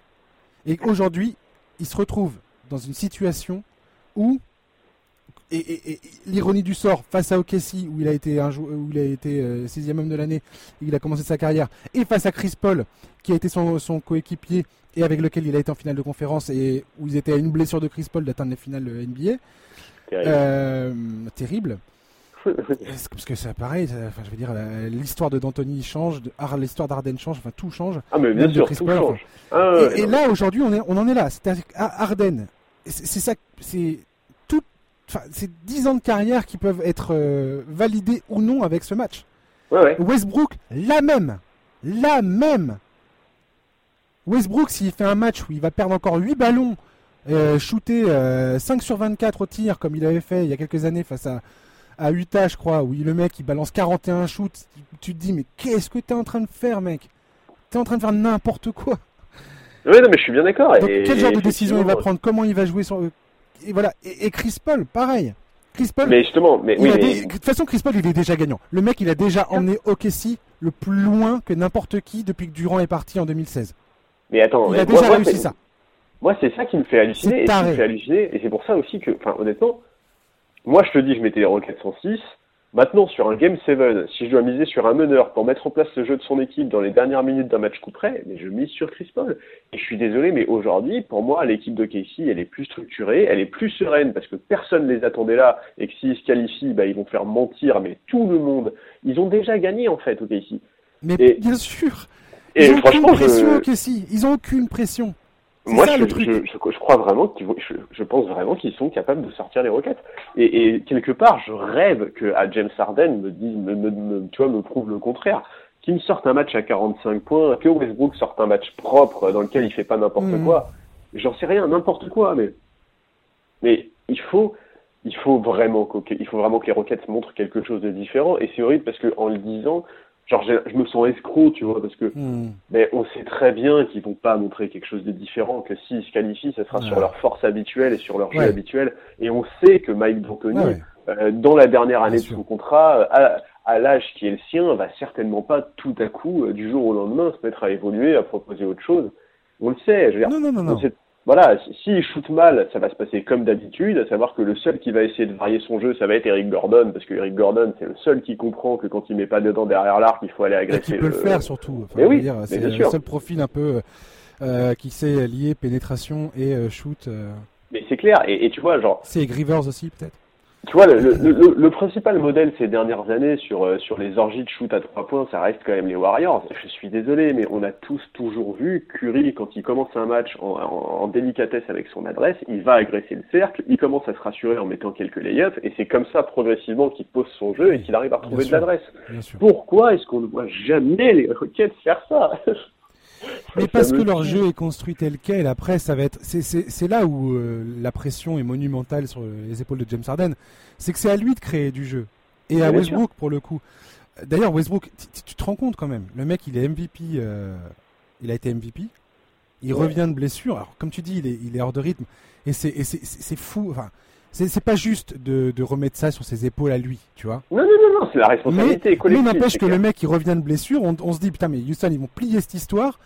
Et aujourd'hui, il se retrouve dans une situation où, et, et, et l'ironie du sort, face à OKC, où il a été, un, où il a été euh, sixième homme de l'année, il a commencé sa carrière, et face à Chris Paul, qui a été son, son coéquipier et avec lequel il a été en finale de conférence, et où ils étaient à une blessure de Chris Paul d'atteindre les finales NBA. Terrible. Euh, parce que c'est pareil, enfin, je veux dire, l'histoire de D'Antoni change, l'histoire d'Arden change, enfin tout change. Ah mais bien sûr, tout change. Ah, et, là aujourd'hui, on, est, on en est là. C'est Arden, c'est ça, c'est enfin, c'est 10 ans de carrière qui peuvent être euh, validés ou non avec ce match. Ouais, ouais. Westbrook, la même, la même. Westbrook, s'il fait un match où il va perdre encore 8 ballons euh, shooter 5 euh, sur 24 au tir comme il avait fait il y a quelques années face à, à Utah, je crois, où le mec il balance 41 shoots, tu te dis mais qu'est-ce que t'es en train de faire, mec? T'es en train de faire n'importe quoi. Oui, non, mais je suis bien d'accord. quel genre de décision il va prendre? Comment il va jouer sur et voilà. Et, Chris Paul, pareil. Chris Paul. Mais justement, mais, oui, De toute façon, Chris Paul, il est déjà gagnant. Le mec, il a déjà emmené OKC le plus loin que n'importe qui depuis que Durant est parti en 2016. Mais attends, il a déjà réussi ça. Moi, c'est ça qui me fait halluciner. Et qui me fait halluciner. Et c'est pour ça aussi que, enfin, honnêtement, moi, je te dis, je mettais les Rockets 106. Maintenant, sur un Game 7, si je dois miser sur un meneur pour mettre en place le jeu de son équipe dans les dernières minutes d'un match coup près, mais je mise sur Chris Paul. Et je suis désolé, mais aujourd'hui, pour moi, l'équipe de Casey, elle est plus structurée, elle est plus sereine parce que personne les attendait là et que s'ils se qualifient, bah, ils vont faire mentir, mais tout le monde. Ils ont déjà gagné, en fait, au Casey. Mais bien sûr. Ils et ont franchement, aucune pression, je... Ils ont aucune pression. Moi, je, je, je, crois vraiment qu'ils je, pense vraiment qu'ils sont capables de sortir les roquettes. Et, et, quelque part, je rêve que à James Harden me dise, me, me, me, tu vois, me prouve le contraire. Qu'il me sorte un match à 45 points, que Westbrook sorte un match propre dans lequel il fait pas n'importe hmm. quoi. J'en sais rien, n'importe quoi, mais mais il faut il faut vraiment il faut vraiment que les Rockets montrent quelque chose de différent. Et c'est horrible parce que en le disant, genre je, me sens escroc, tu vois, parce que Hmm. mais on sait très bien qu'ils vont pas montrer quelque chose de différent, que s'ils se qualifient, ça sera Ouais. sur leur force habituelle et sur leur jeu habituel. Et on sait que Mike D'Antoni, Ouais, euh, dans la dernière année Bien de sûr. son contrat, euh, à, à l'âge qui est le sien, va certainement pas tout à coup, euh, du jour au lendemain, se mettre à évoluer, à proposer autre chose. On le sait, je veux dire, Non, non, non, on non. sait- voilà, si- s'il shoot mal, ça va se passer comme d'habitude, à savoir que le seul qui va essayer de varier son jeu, ça va être Eric Gordon, parce que Eric Gordon, c'est le seul qui comprend que quand il met pas dedans derrière l'arc, il faut aller Et agresser qui peut le faire surtout. Enfin, Mais oui, c'est le sûr. seul profil un peu euh, qui sait lier pénétration et euh, shoot. euh. Mais c'est clair, et, et tu vois, genre, C'est Rivers aussi peut-être. Tu vois, le, le, le, le principal modèle ces dernières années sur, euh, sur les orgies de shoot à trois points, ça reste quand même les Warriors. Je suis désolé, mais on a tous toujours vu Curry, quand il commence un match en, en, en délicatesse avec son adresse, il va agresser le cercle, il commence à se rassurer en mettant quelques layups, et c'est comme ça progressivement qu'il pose son jeu et qu'il arrive à retrouver de l'adresse. Pourquoi est-ce qu'on ne voit jamais les Rockets faire ça? Mais parce que leur jeu est construit tel quel, après ça va être, c'est- là où euh, la pression est monumentale sur les épaules de James Harden, c'est que c'est à lui de créer du jeu et à Westbrook pour le coup. D'ailleurs Westbrook, tu- te rends compte quand même, le mec il est MVP, euh, il a été MVP, il Ouais. revient de blessure, alors comme tu dis il est, il est hors de rythme et c'est fou, enfin c'est pas juste de, de remettre ça sur ses épaules à lui, tu vois. Non, non, non, non, c'est la Mais, responsabilité mais collective. n'empêche c'est que clair. le mec il revient de blessure, on, on se dit putain mais Houston ils vont plier cette histoire.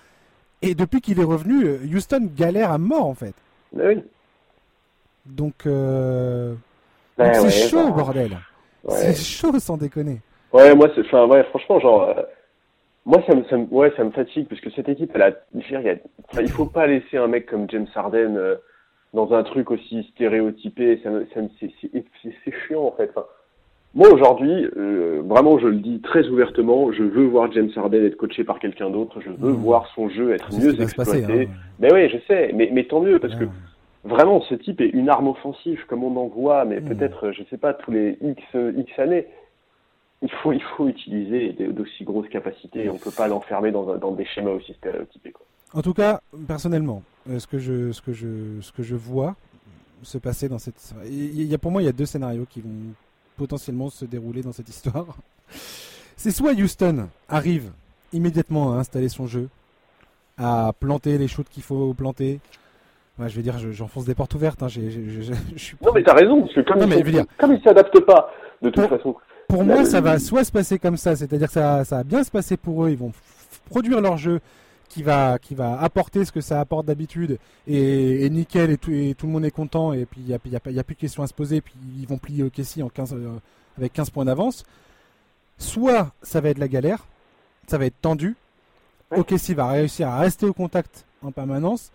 Et depuis qu'il est revenu, Houston galère à mort en fait. Mais oui. Donc euh, Ouais, donc c'est ouais, chaud bah, bordel. ouais. C'est chaud sans déconner. Ouais, moi, c'est, enfin, ouais, franchement, genre, euh, moi, ça me, ça me, ouais, ça me fatigue parce que cette équipe, elle a, je veux dire, il y a- enfin, il faut pas laisser un mec comme James Harden euh, dans un truc aussi stéréotypé. Ça me, ça me, c'est, chiant en fait. Enfin, moi, aujourd'hui, euh, vraiment, je le dis très ouvertement, je veux voir James Harden être coaché par quelqu'un d'autre. Je veux Mhm. voir son jeu être mieux se passer. exploité. hein. Mais oui, je sais, mais, mais tant mieux parce que. Vraiment, ce type est une arme offensive, comme on en voit, mais Hmm. peut-être, je sais pas, tous les X, X années. Il faut, il faut utiliser d'aussi grosses capacités. On peut pas l'enfermer dans, dans des schémas aussi stéréotypés. Quoi. En tout cas, personnellement, euh, ce que je, ce que je, ce que je vois se passer dans cette, il y a pour moi il y a deux scénarios qui vont potentiellement se dérouler dans cette histoire. C'est soit Houston arrive immédiatement à installer son jeu, à planter les shoots qu'il faut planter. Ouais, je vais dire, je- j'enfonce des portes ouvertes. Hein, je suis Non, mais t'as raison, parce que comme, Non, ils veux ils s'adaptent pas, de toute Pour- façon. Pour moi, ça va soit se passer comme ça, c'est-à-dire que ça, ça va bien se passer pour eux. Ils vont produire leur jeu qui va, qui va apporter ce que ça apporte d'habitude et, et nickel et tout, et tout le monde est content et puis il n'y a, y a y a plus de questions à se poser et puis ils vont plier OKC en 15, euh, avec 15 points d'avance. Soit ça va être la galère, ça va être tendu. Ouais. OKC va réussir à rester au contact en permanence.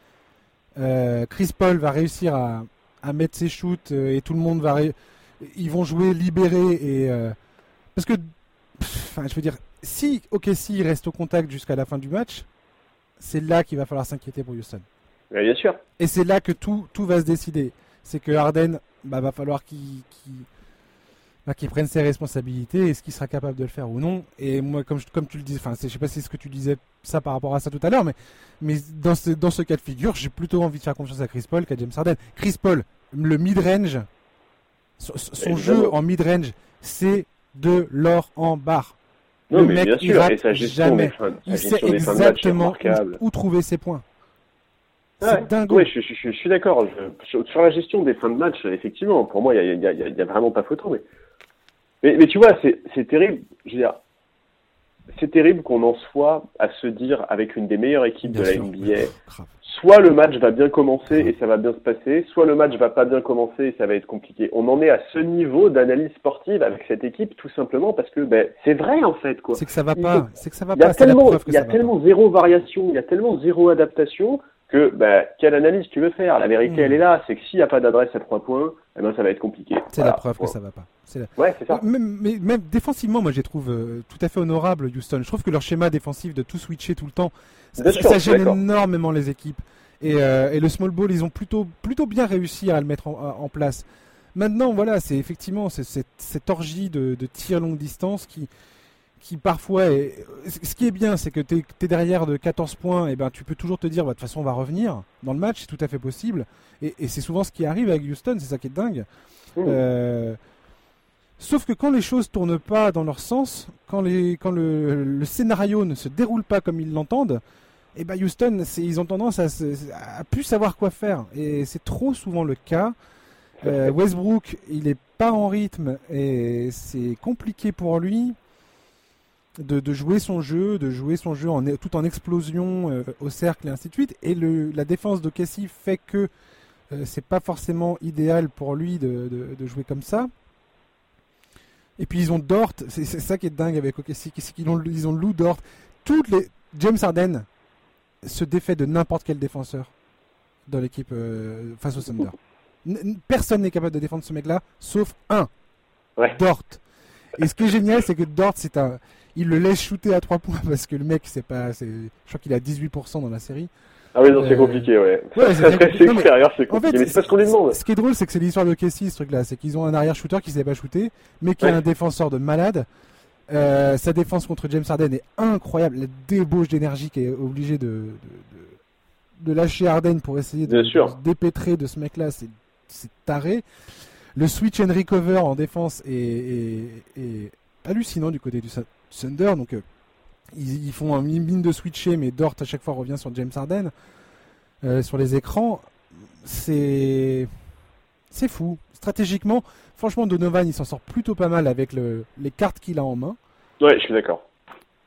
Euh, Chris Paul va réussir à, à mettre ses shoots euh, et tout le monde va ré- ils vont jouer libérés et euh, parce que pff, enfin je veux dire si OKC reste au contact jusqu'à la fin du match c'est là qu'il va falloir s'inquiéter pour Houston. Bien sûr. et c'est là que tout, tout va se décider. C'est que Harden bah, va falloir qu'il qu'il bah, prenne ses responsabilités et ce qu'il sera capable de le faire ou non. Et moi comme, je- comme tu le dis enfin je sais pas si c'est ce que tu disais ça par rapport à ça tout à l'heure mais mais dans ce, dans ce cas de figure j'ai plutôt envie de faire confiance à Chris Paul qu'à James Harden. Chris Paul le mid-range son, son jeu en mid-range c'est de l'or en barre Non, Le mais mec, bien il sûr. rate Et sa gestion jamais. des fins, il sait des fins de exactement où, où trouver ses points Ouais, dingue ouais, je, je- je- je suis d'accord. Sur, la gestion des fins de match, effectivement, pour moi, il y a, il il vraiment pas photo. Mais, mais, mais tu vois, c'est c'est terrible. Je veux dire, c'est terrible qu'on en soit à se dire avec une des meilleures équipes Bien de la sûr. NBA. Soit le match va bien commencer et ça va bien se passer, soit le match va pas bien commencer et ça va être compliqué. On en est à ce niveau d'analyse sportive avec cette équipe tout simplement parce que ben, c'est vrai en fait quoi. c'est que ça va pas c'est que ça va Il y a pas tellement, il y a tellement zéro variation, il y a tellement zéro adaptation que ben, quelle analyse tu veux faire? La vérité Mm. elle est là, c'est que s'il n'y a pas d'adresse à trois points, eh ben ça va être compliqué. c'est Voilà. la preuve que ça va pas la- Ouais, c'est ça. Même, mais, même défensivement, moi, je les trouve euh, tout à fait honorables, Houston. Je trouve que leur schéma défensif de tout switcher tout le temps, ça, sûr, gêne énormément les équipes. Et, euh, et le small ball, ils ont plutôt, plutôt bien réussi à le mettre en, en place. Maintenant, voilà, c'est effectivement c'est- c'est- cette orgie de, de tir longue distance qui, qui parfois est... Ce qui est bien, c'est que tu es, derrière de 14 points, et ben tu peux toujours te dire, bah, de toute façon, on va revenir dans le match, c'est tout à fait possible. Et, et c'est souvent ce qui arrive avec Houston, c'est ça qui est dingue. Mm. Euh, Sauf que quand les choses tournent pas dans leur sens, quand, les, quand le, le scénario ne se déroule pas comme ils l'entendent, et eh ben Houston, ils ont tendance à, à, plus savoir quoi faire. Et c'est trop souvent le cas. Euh, Westbrook, il est pas en rythme et c'est compliqué pour lui de, de, jouer son jeu, de jouer son jeu en, tout en explosion euh, au cercle et ainsi de suite. Et le, la défense de fait que euh, c'est pas forcément idéal pour lui de, de, de, jouer comme ça. Et puis ils ont Dort, c'est ça qui est dingue avec OKC, c'est qu'ils ont, ils ont Lou Dort. Toutes les James Harden se défait de n'importe quel défenseur dans l'équipe euh, face au Thunder. personne n'est capable de défendre ce mec-là, sauf un, Dort. Et ce qui est génial, c'est que Dort, c'est un, il le laisse shooter à 3 points parce que le mec, c'est pas, je crois qu'il a 18% dans la série. Ah oui, non, c'est euh, compliqué, ouais. ouais c'est extérieur, c'est compliqué. En fait, c'est ce qu'on lui demande. Ce qui est drôle, c'est que c'est l'histoire de Casey, ce truc-là. C'est qu'ils ont un arrière-shooter qui sait pas shooter, mais qui est un défenseur de malade. Euh, sa défense contre James Harden est incroyable. La débauche d'énergie qui est obligé de, de, de, lâcher Harden pour essayer de, se dépêtrer de ce mec-là, c'est taré. Le switch and recover en défense est, est, hallucinant du côté du Thunder. Donc, euh, ils, font un mine de switcher, mais Dort à chaque fois revient sur James Harden. Euh, sur les écrans, c'est c'est fou. Stratégiquement, franchement, Donovan, il s'en sort plutôt pas mal avec le, les cartes qu'il a en main. Ouais, je suis d'accord.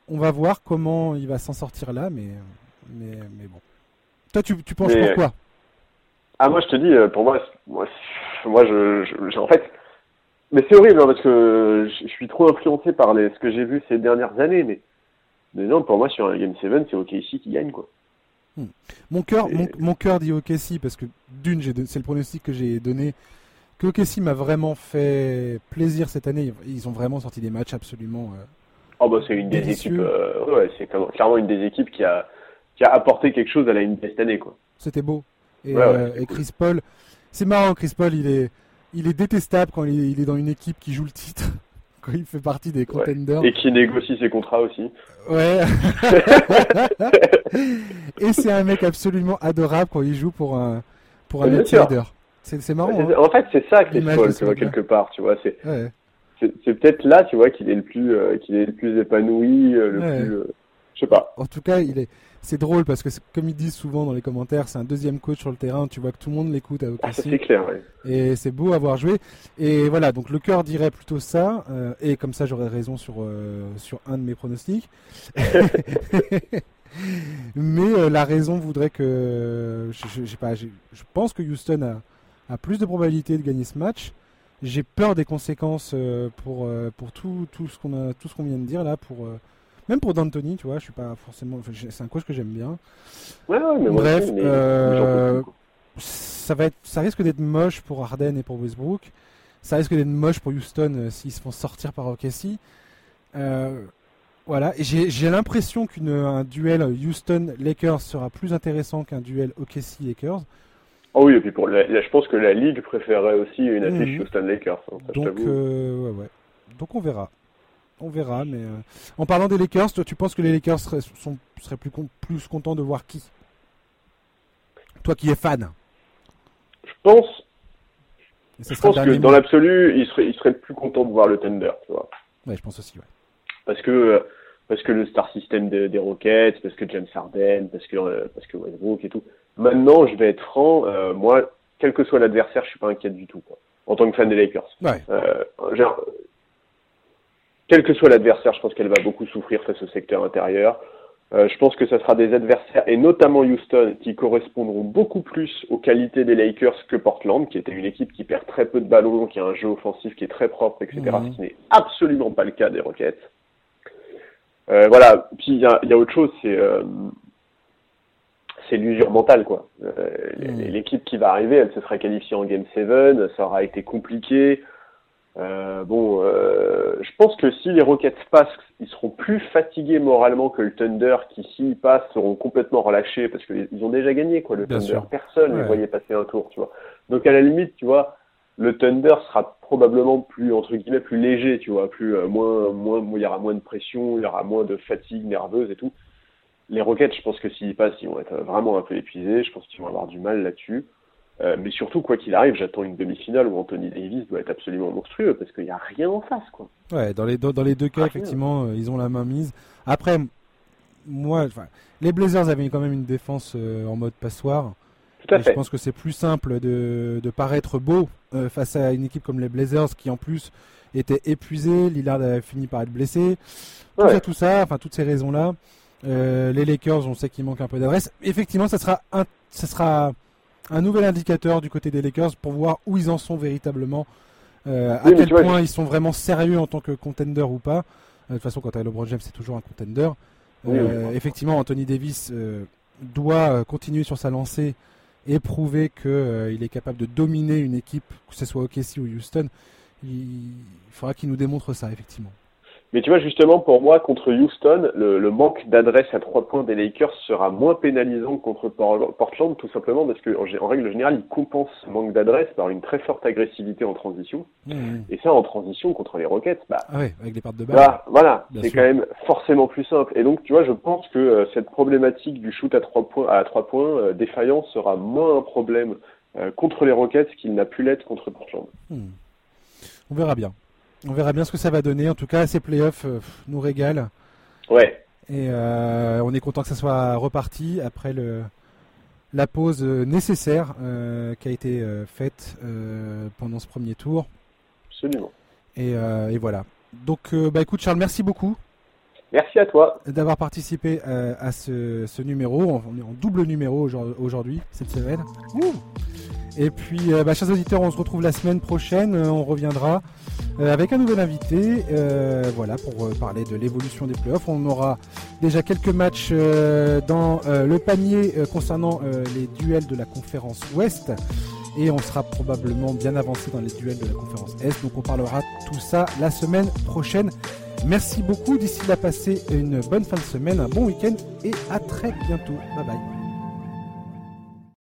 On va voir comment il va s'en sortir là, mais, mais, mais bon. Toi, tu, tu penses pourquoi Ah, moi, je te dis, euh, pour moi, moi, moi je, en fait, mais c'est horrible hein, parce que je, suis trop influencé par les, ce que j'ai vu ces dernières années, mais, mais non, pour moi, sur un Game 7, c'est OKC qui gagne, quoi. Hmm. Mon cœur, mon, mon cœur dit OKC parce que d'une, c'est le pronostic que j'ai donné. Que OKC m'a vraiment fait plaisir cette année. Ils ont vraiment sorti des matchs absolument. Euh, oh bah c'est une des équipes. Euh, ouais, c'est clairement une des équipes qui a qui a apporté quelque chose à la NBA cette année quoi. C'était beau. Et, euh, et Chris Paul, c'est marrant. Chris Paul, il est il est détestable quand il est, il est dans une équipe qui joue le titre quand il fait partie des contenders. Et qui négocie ses contrats aussi. Ouais. et c'est un mec absolument adorable quand il joue pour un, pour un outsider. C'est marrant. Hein. En fait, c'est ça, Chris Paul, tu vois, quelque part, tu vois. C'est ouais. peut-être là, tu vois, qu'il est le plus, euh, qu'il est le plus épanoui, euh, le plus, euh, je sais pas. En tout cas, il est, c'est drôle parce que comme ils disent souvent dans les commentaires, c'est un deuxième coach sur le terrain. Tu vois que tout le monde l'écoute à ah, c'est clair, ouais. Et c'est beau à voir jouer. Et voilà, donc le cœur dirait plutôt ça. Euh, et comme ça, j'aurais raison sur euh, sur un de mes pronostics. Mais euh, la raison voudrait que je, pas, je pense que Houston a, a plus de probabilité de gagner ce match. J'ai peur des conséquences pour pour tout tout ce qu'on a tout ce qu'on vient de dire là pour même pour D'Antoni, tu vois, je suis pas forcément. C'est un coach que j'aime bien. Ouais, mais Bref, euh, ça va être, ça risque d'être moche pour Harden et pour Westbrook. Ça risque d'être moche pour Houston euh, s'ils se font sortir par OKC. Euh, voilà, et j'ai l'impression qu'un duel Houston-Lakers sera plus intéressant qu'un duel OKC-Lakers. Oh oui, et puis pour je pense que la ligue préférerait aussi une affiche mhm. Houston-Lakers. Hein, Donc, ouais, ouais. Donc on verra on verra. Mais euh, en parlant des Lakers, toi, tu penses que les Lakers seraient, sont, seraient plus, plus contents de voir qui? Toi qui es fan. Je pense. Je pense que dans l'absolu, ils seraient, ils seraient plus contents de voir le Thunder, tu vois. Ouais, je pense aussi, ouais. Parce que parce que le star system des Rockets, parce que James Harden, parce que euh, parce que Westbrook et tout. Maintenant, je vais être franc, euh, moi, quel que soit l'adversaire, je suis pas inquiet du tout, quoi. En tant que fan des Lakers. Ouais. genre, quel que soit l'adversaire, je pense qu'elle va beaucoup souffrir face au secteur intérieur. Euh, je pense que ce sera des adversaires, et notamment Houston, qui correspondront beaucoup plus aux qualités des Lakers que Portland, qui était une équipe qui perd très peu de ballons, qui a un jeu offensif qui est très propre, etc. Mhm. Ce qui n'est absolument pas le cas des Rockets. Euh, voilà. Puis il y a, y a, autre chose, c'est euh, c'est l'usure mentale, quoi. Mhm. L'équipe qui va arriver, elle se sera qualifiée en Game 7, ça aura été compliqué. Euh, bon, euh, je pense que si les Rockets passent, ils seront plus fatigués moralement que le Thunder, qui s'ils passent seront complètement relâchés parce qu'ils ont déjà gagné quoi le Thunder. Personne ne voyait passer un tour, tu vois. Donc à la limite, tu vois, le Thunder sera probablement plus entre guillemets plus léger, tu vois, plus euh, moins moins il y aura moins de pression, il y aura moins de fatigue nerveuse et tout. Les Rockets, je pense que s'ils passent, ils vont être vraiment un peu épuisés. Je pense qu'ils vont avoir du mal là-dessus. Euh, mais surtout, quoi qu'il arrive, j'attends une demi-finale où Anthony Davis doit être absolument monstrueux parce qu'il n'y a rien en face. Quoi. Ouais, dans les, dans, les deux cas, effectivement, euh, ils ont la main mise. Après, moi, les Blazers avaient quand même une défense euh, en mode passoire. Tout à fait. Je pense que c'est plus simple de, de paraître beau face à une équipe comme les Blazers qui en plus était épuisée. Lillard avait fini par être blessé. Tout ça, tout ça, enfin toutes ces raisons-là. les Lakers, on sait qu'il manque un peu d'adresse. Effectivement, ça sera un, ça sera un nouvel indicateur du côté des Lakers pour voir où ils en sont véritablement, euh, à quel point ils sont vraiment sérieux en tant que contender ou pas. Euh, de toute façon, quand tu as LeBron James, c'est toujours un contender. Euh, effectivement, Anthony Davis doit continuer sur sa lancée et prouver qu'il est capable de dominer une équipe, que ce soit OKC ou Houston. Il faudra qu'il nous démontre ça, effectivement. Mais tu vois, justement, pour moi, contre Houston, le, manque d'adresse à trois points des Lakers sera moins pénalisant que contre Portland, tout simplement parce qu'en en, règle générale, ils compensent ce manque d'adresse par une très forte agressivité en transition. Mmh. Et ça, en transition contre les Rockets, bah, ah ouais, avec les parts de balle. Bah, voilà, c'est quand même forcément plus simple. Et donc, tu vois, je pense que euh, cette problématique du shoot à trois points, à trois points euh, défaillant sera moins un problème euh, contre les Rockets qu'il n'a pu l'être contre Portland. Mmh. On verra bien. On verra bien ce que ça va donner. En tout cas, ces playoffs euh, nous régalent. Ouais. Et euh, on est content que ça soit reparti après le, la pause nécessaire euh, qui a été faite pendant ce premier tour. Absolument. Et, et voilà. Donc, bah écoute, Charles, merci beaucoup. Merci à toi. D'avoir participé à ce, ce, numéro. On est en double numéro aujourd'hui, cette semaine. Et puis, bah, chers auditeurs, on se retrouve la semaine prochaine. On reviendra euh, avec un nouvel invité, euh, voilà, pour euh, parler de l'évolution des playoffs. On aura déjà quelques matchs dans le panier concernant les duels de la conférence Ouest. Et on sera probablement bien avancé dans les duels de la conférence Est. Donc on parlera tout ça la semaine prochaine. Merci beaucoup. D'ici là, passez une bonne fin de semaine, un bon week-end et à très bientôt. Bye bye.